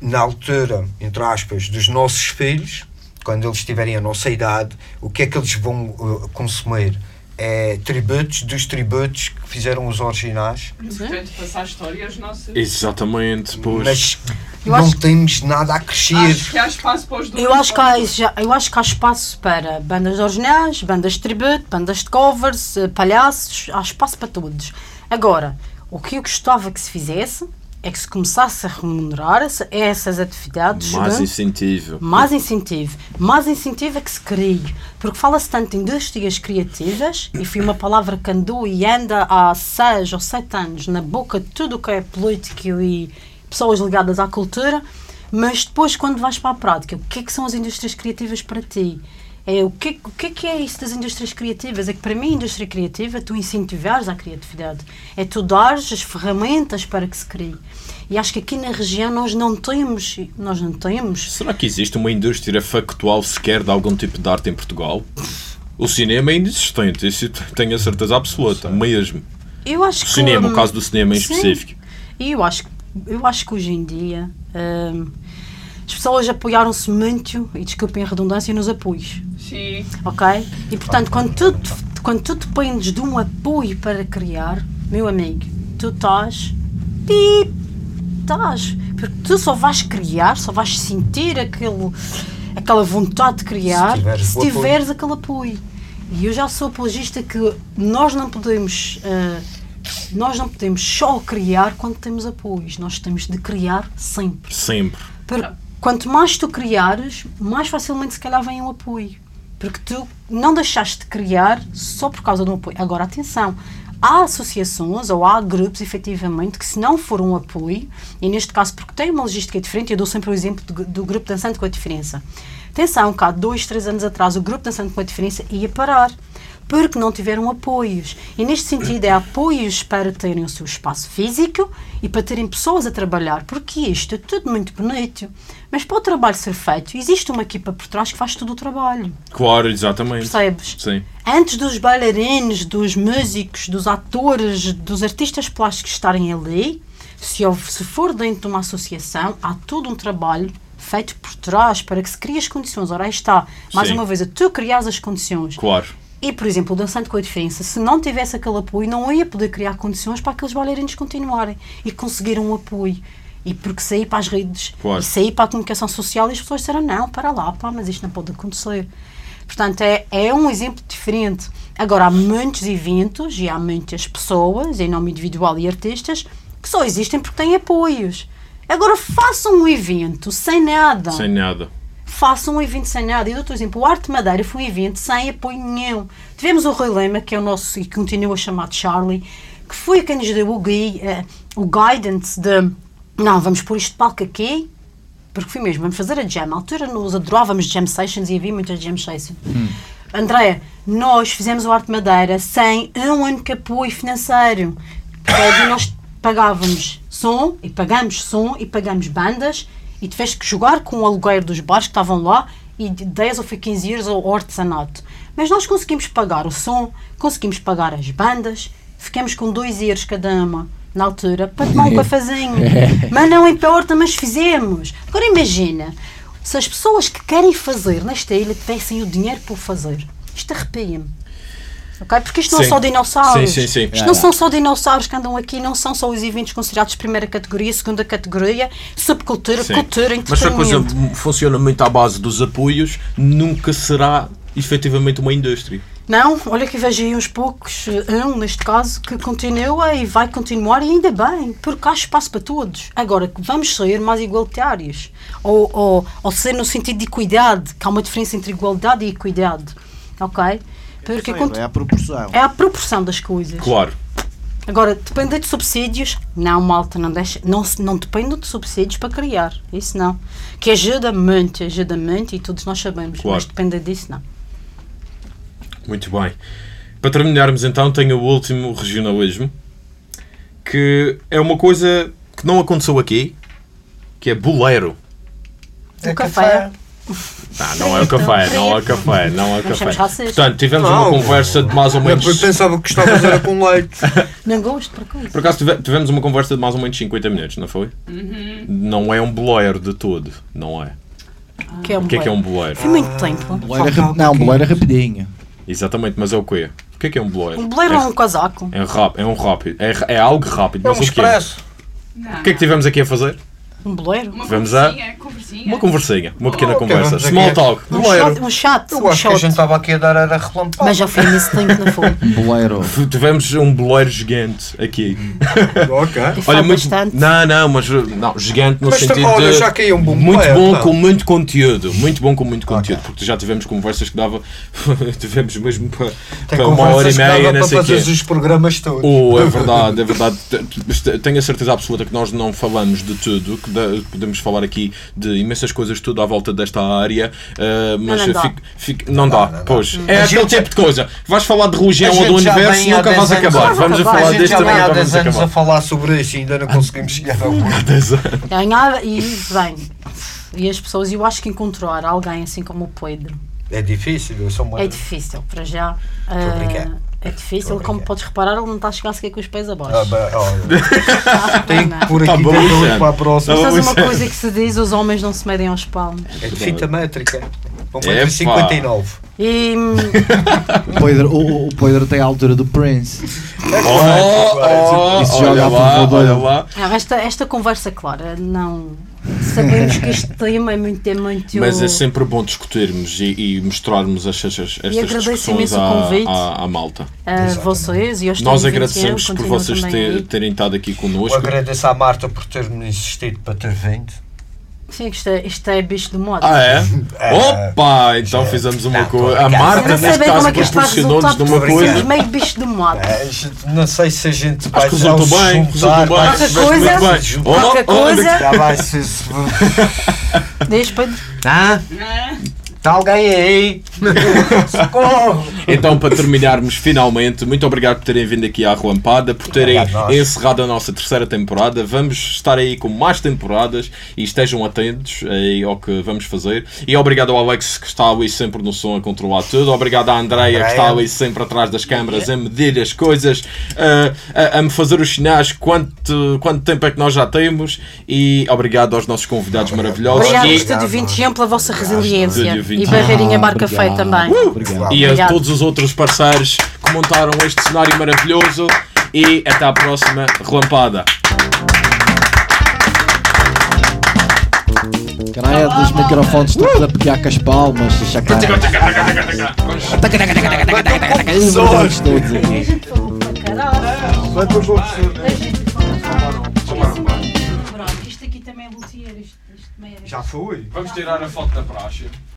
na altura, entre aspas, dos nossos filhos, quando eles tiverem a nossa idade, o que é que eles vão uh, consumir? É tributos dos tributos que fizeram os originais, Portanto, passar a história aos nossos. Exatamente, pois. mas Eu não acho- temos nada a crescer. Acho que há espaço para os dois. Eu acho, que há, eu acho que há espaço para bandas originais, bandas de tributo, bandas de covers, eh, palhaços, há espaço para todos. Agora, o que eu gostava que se fizesse é que se começasse a remunerar essa- essas atividades. Mais é? incentivo. Mais incentivo. Mais incentivo é que se crie. Porque fala-se tanto em indústrias criativas, e foi uma palavra que andou e anda há seis ou sete anos na boca de tudo o que é político e pessoas ligadas à cultura, mas depois, quando vais para a prática, o que é que são as indústrias criativas para ti? É, o, que, o que é que é isso das indústrias criativas? É que para mim a indústria criativa é tu incentivares a criatividade. É tu dares as ferramentas para que se crie. E acho que aqui na região nós não temos, nós não temos Será que existe uma indústria factual sequer de algum tipo de arte em Portugal? O cinema é inexistente, isso tenho a certeza absoluta, mesmo. Eu acho O que cinema, o hum, caso do cinema em sim. específico. E eu acho, eu acho que hoje em dia hum, as pessoas apoiaram-se muito, e desculpem a redundância, nos apoios. Sim. Ok? E portanto, quando tu, quando tu dependes de um apoio para criar, meu amigo, tu estás. Pip! Estás. Porque tu só vais criar, só vais sentir aquele, aquela vontade de criar Se tiveres se o apoio. tiveres aquele apoio. E eu já sou apologista que nós não podemos. ah, nós não podemos só criar quando temos apoios, nós temos de criar sempre. Sempre. Porque quanto mais tu criares, mais facilmente se calhar vem um apoio. Porque tu não deixaste de criar só por causa do apoio. Agora, atenção, há associações ou há grupos, efetivamente, que se não for um apoio, e neste caso porque tem uma logística diferente, eu dou sempre o exemplo do, do grupo Dançante com a Diferença. Atenção, há dois, três anos atrás o grupo Dançante com a Diferença ia parar porque não tiveram apoios. E neste sentido é apoios para terem o seu espaço físico e para terem pessoas a trabalhar, porque isto é tudo muito bonito. Mas para o trabalho ser feito, existe uma equipa por trás que faz todo o trabalho. Claro, exatamente. Percebes? Sim. Antes dos bailarinos, dos músicos, dos atores, dos artistas plásticos estarem ali, se, se for dentro de uma associação, há todo um trabalho feito por trás para que se crie as condições. Ora, aí está. Mais Sim. uma vez, a tu crias as condições. Claro. E, por exemplo, o dançante com a diferença, se não tivesse aquele apoio, não ia poder criar condições para aqueles bailarinos continuarem e conseguir um apoio. E porque sair para as redes Claro. e sair para a comunicação social e as pessoas disseram, não, para lá, pá, mas isto não pode acontecer. Portanto, é, é um exemplo diferente. Agora, há muitos eventos e há muitas pessoas, em nome individual e artistas, que só existem porque têm apoios. Agora, façam um evento sem nada Sem nada. Façam um evento sem nada. Eu dou-te um exemplo. O Arte Madeira foi um evento sem apoio nenhum. Tivemos o Rui Lema, que é o nosso e continua a chamar de Charlie, que foi quem nos deu o, gui, eh, o guidance de não, vamos pôr isto de palco aqui, porque foi mesmo, vamos fazer a jam. À altura nós adorávamos jam sessions e havia muitas jam sessions. André, nós fizemos o Arte Madeira sem um único apoio financeiro. Portanto, nós pagávamos som e pagamos som e pagamos bandas e tiveste que jogar com o aluguer dos bares que estavam lá e de 10 ou foi 15 euros ao artesanato. Mas nós conseguimos pagar o som, conseguimos pagar as bandas, ficamos com 2 euros cada uma na altura para tomar um [LAUGHS] cafezinho. [LAUGHS] Mas não importa, mas fizemos. Agora imagina, se as pessoas que querem fazer nesta ilha tivessem o dinheiro para o fazer, isto arrepia-me. Ok? Porque isto não Sim. são dinossauros. Sim, sim, sim. Isto não são só dinossauros que andam aqui, não são só os eventos considerados de primeira categoria, segunda categoria, subcultura, Sim. cultura, Mas se a coisa entretenimento. funciona muito à base dos apoios, nunca será efetivamente uma indústria. Não, olha que vejo aí uns poucos, um neste caso, que continua e vai continuar e ainda bem, porque há espaço para todos. Agora, vamos ser mais igualitários. Ou, ou, ou ser no sentido de equidade, que há uma diferença entre igualdade e equidade. Ok? Porque Sim, cont- é a proporção. é a proporção das coisas. Claro. Agora, depender de subsídios, não, malta, não, deixa, não, não depende de subsídios para criar. Isso não. Que ajuda muito, ajuda muito e todos nós sabemos, Claro. mas depender disso, não. Muito bem. Para terminarmos então, tenho o último regionalismo, que é uma coisa que não aconteceu aqui, que é boleiro. É O café. Ah, não é o café, não é o café, não é o Não café. Portanto, tivemos Não. uma conversa de mais ou Eu menos. pensava que estavas era com leite. [LAUGHS] Não gosto, por coisa. Por acaso tive- tivemos uma conversa de mais ou menos 50 minutos, não foi? Não é um boleiro de todo, não é. Que é um O que é que é um boleiro? Foi muito tempo. Boleira Falta rap- Não, aqui. boleira rapidinho. Exatamente, mas é o quê? O que é que é um boleiro? Um boleiro é um casaco. É, rap, é um rápido, é, é algo rápido, É um mas o quê? expresso. Não. O que é que tivemos aqui a fazer? Um boleiro. Uma Vamos a- conversinha. Uma conversinha, uma pequena Oh, conversa. aqui Small talk. Um Boleiro. shot, um shot, Eu um acho que a shot. gente estava aqui a dar era relampado. Mas já foi nesse tempo, não foi? Boleiro. Tivemos um boleiro gigante aqui. [LAUGHS] Ok. Olha, muito. bastante. Não, não, mas não, gigante no Mas sentido olha, de. já caiu um bom muito boleiro, bom não? com muito conteúdo. Muito bom com muito conteúdo. Porque já tivemos conversas que dava. [LAUGHS] tivemos mesmo para, para uma hora e meia, não sei o quê. fazer os programas todos. Oh, é verdade, [LAUGHS] é verdade. Tenho a certeza absoluta que nós não falamos de tudo, podemos falar aqui de imensas coisas, tudo à volta desta área, uh, mas não dá. fico- fico- não, dá, dá, não dá. pois. A É aquele tipo de coisa. Vais falar de A religião ou do universo, vem há nunca 10 vais anos- acabar. Não Vamos a acabar. falar a deste também, vem há nunca 10 vamos anos a falar sobre isso e ainda não conseguimos chegar ao ponto. [LAUGHS] Dez anos. Ganhava e bem. E as pessoas, eu acho que encontrar alguém assim como o Pedro É difícil, eu sou muito. é difícil, para já. a brincar. É difícil, como podes reparar, ele não está a chegar sequer com os pés abaixo. Ah, bem, olha, [LAUGHS] Tenho que pôr Tá aqui bom, dentro Luciano. para a próxima. Tá bom. Sabes uma Luciano. coisa que se diz, os homens não se medem aos palmos. É de fita métrica. Epá. 1,59m. E [LAUGHS] O Pedro, o, o Pedro tem a altura do Prince. Oh, oh, Isso olha joga a lá, olha lá. Ah, esta, esta conversa, clara, não. Sabemos que este [LAUGHS] tema é muito. É muito Mas é sempre bom discutirmos e, e mostrarmos estas, estas agradeço discussões imenso o à, convite. à, à malta. a vocês e aos Nós 30 agradecemos por vocês ter- terem estado aqui Eu connosco. agradeço à Marta por ter-me insistido para ter vindo. Sim, isto é, isto é bicho do modo. Ah, é? [LAUGHS] É. Opa! Então fizemos uma coisa. A sei neste bem como caso, é proporcionou-nos de uma coisa. meio bicho do modo. É, não sei se a gente Acho vai que resultou bem, resultou bem. fizeste coisa- bem. qualquer coisa- Já vai ser. Deixa Pedro. [LAUGHS] Ah, alguém [LAUGHS] aí? Socorro! Então, para terminarmos finalmente, muito obrigado por terem vindo aqui à Relampada, por terem Obrigado, encerrado a nossa terceira temporada. Vamos estar aí com mais temporadas e estejam atentos aí ao que vamos fazer. E obrigado ao Alex que está ali sempre no som a controlar tudo. Obrigado à Andreia que está ali sempre atrás das câmaras a medir as coisas, a, a- a me fazer os sinais quanto, quanto tempo é que nós já temos. E obrigado aos nossos convidados maravilhosos. Obrigado, E- Estúdio 21, pela vossa resiliência. Estúdio 21. E Barreirinha Ah, Barca obrigado. Feia também. Obrigado. e a Obrigado. todos os outros parceiros que montaram este cenário maravilhoso. E até à próxima relampada. Caralho, dos microfones estamos a pegar com as palmas. deixa cá. Vamos todos aqui. Para Pronto, isto aqui também é luthier. É- Já fui. Vamos tirar a foto da praxe.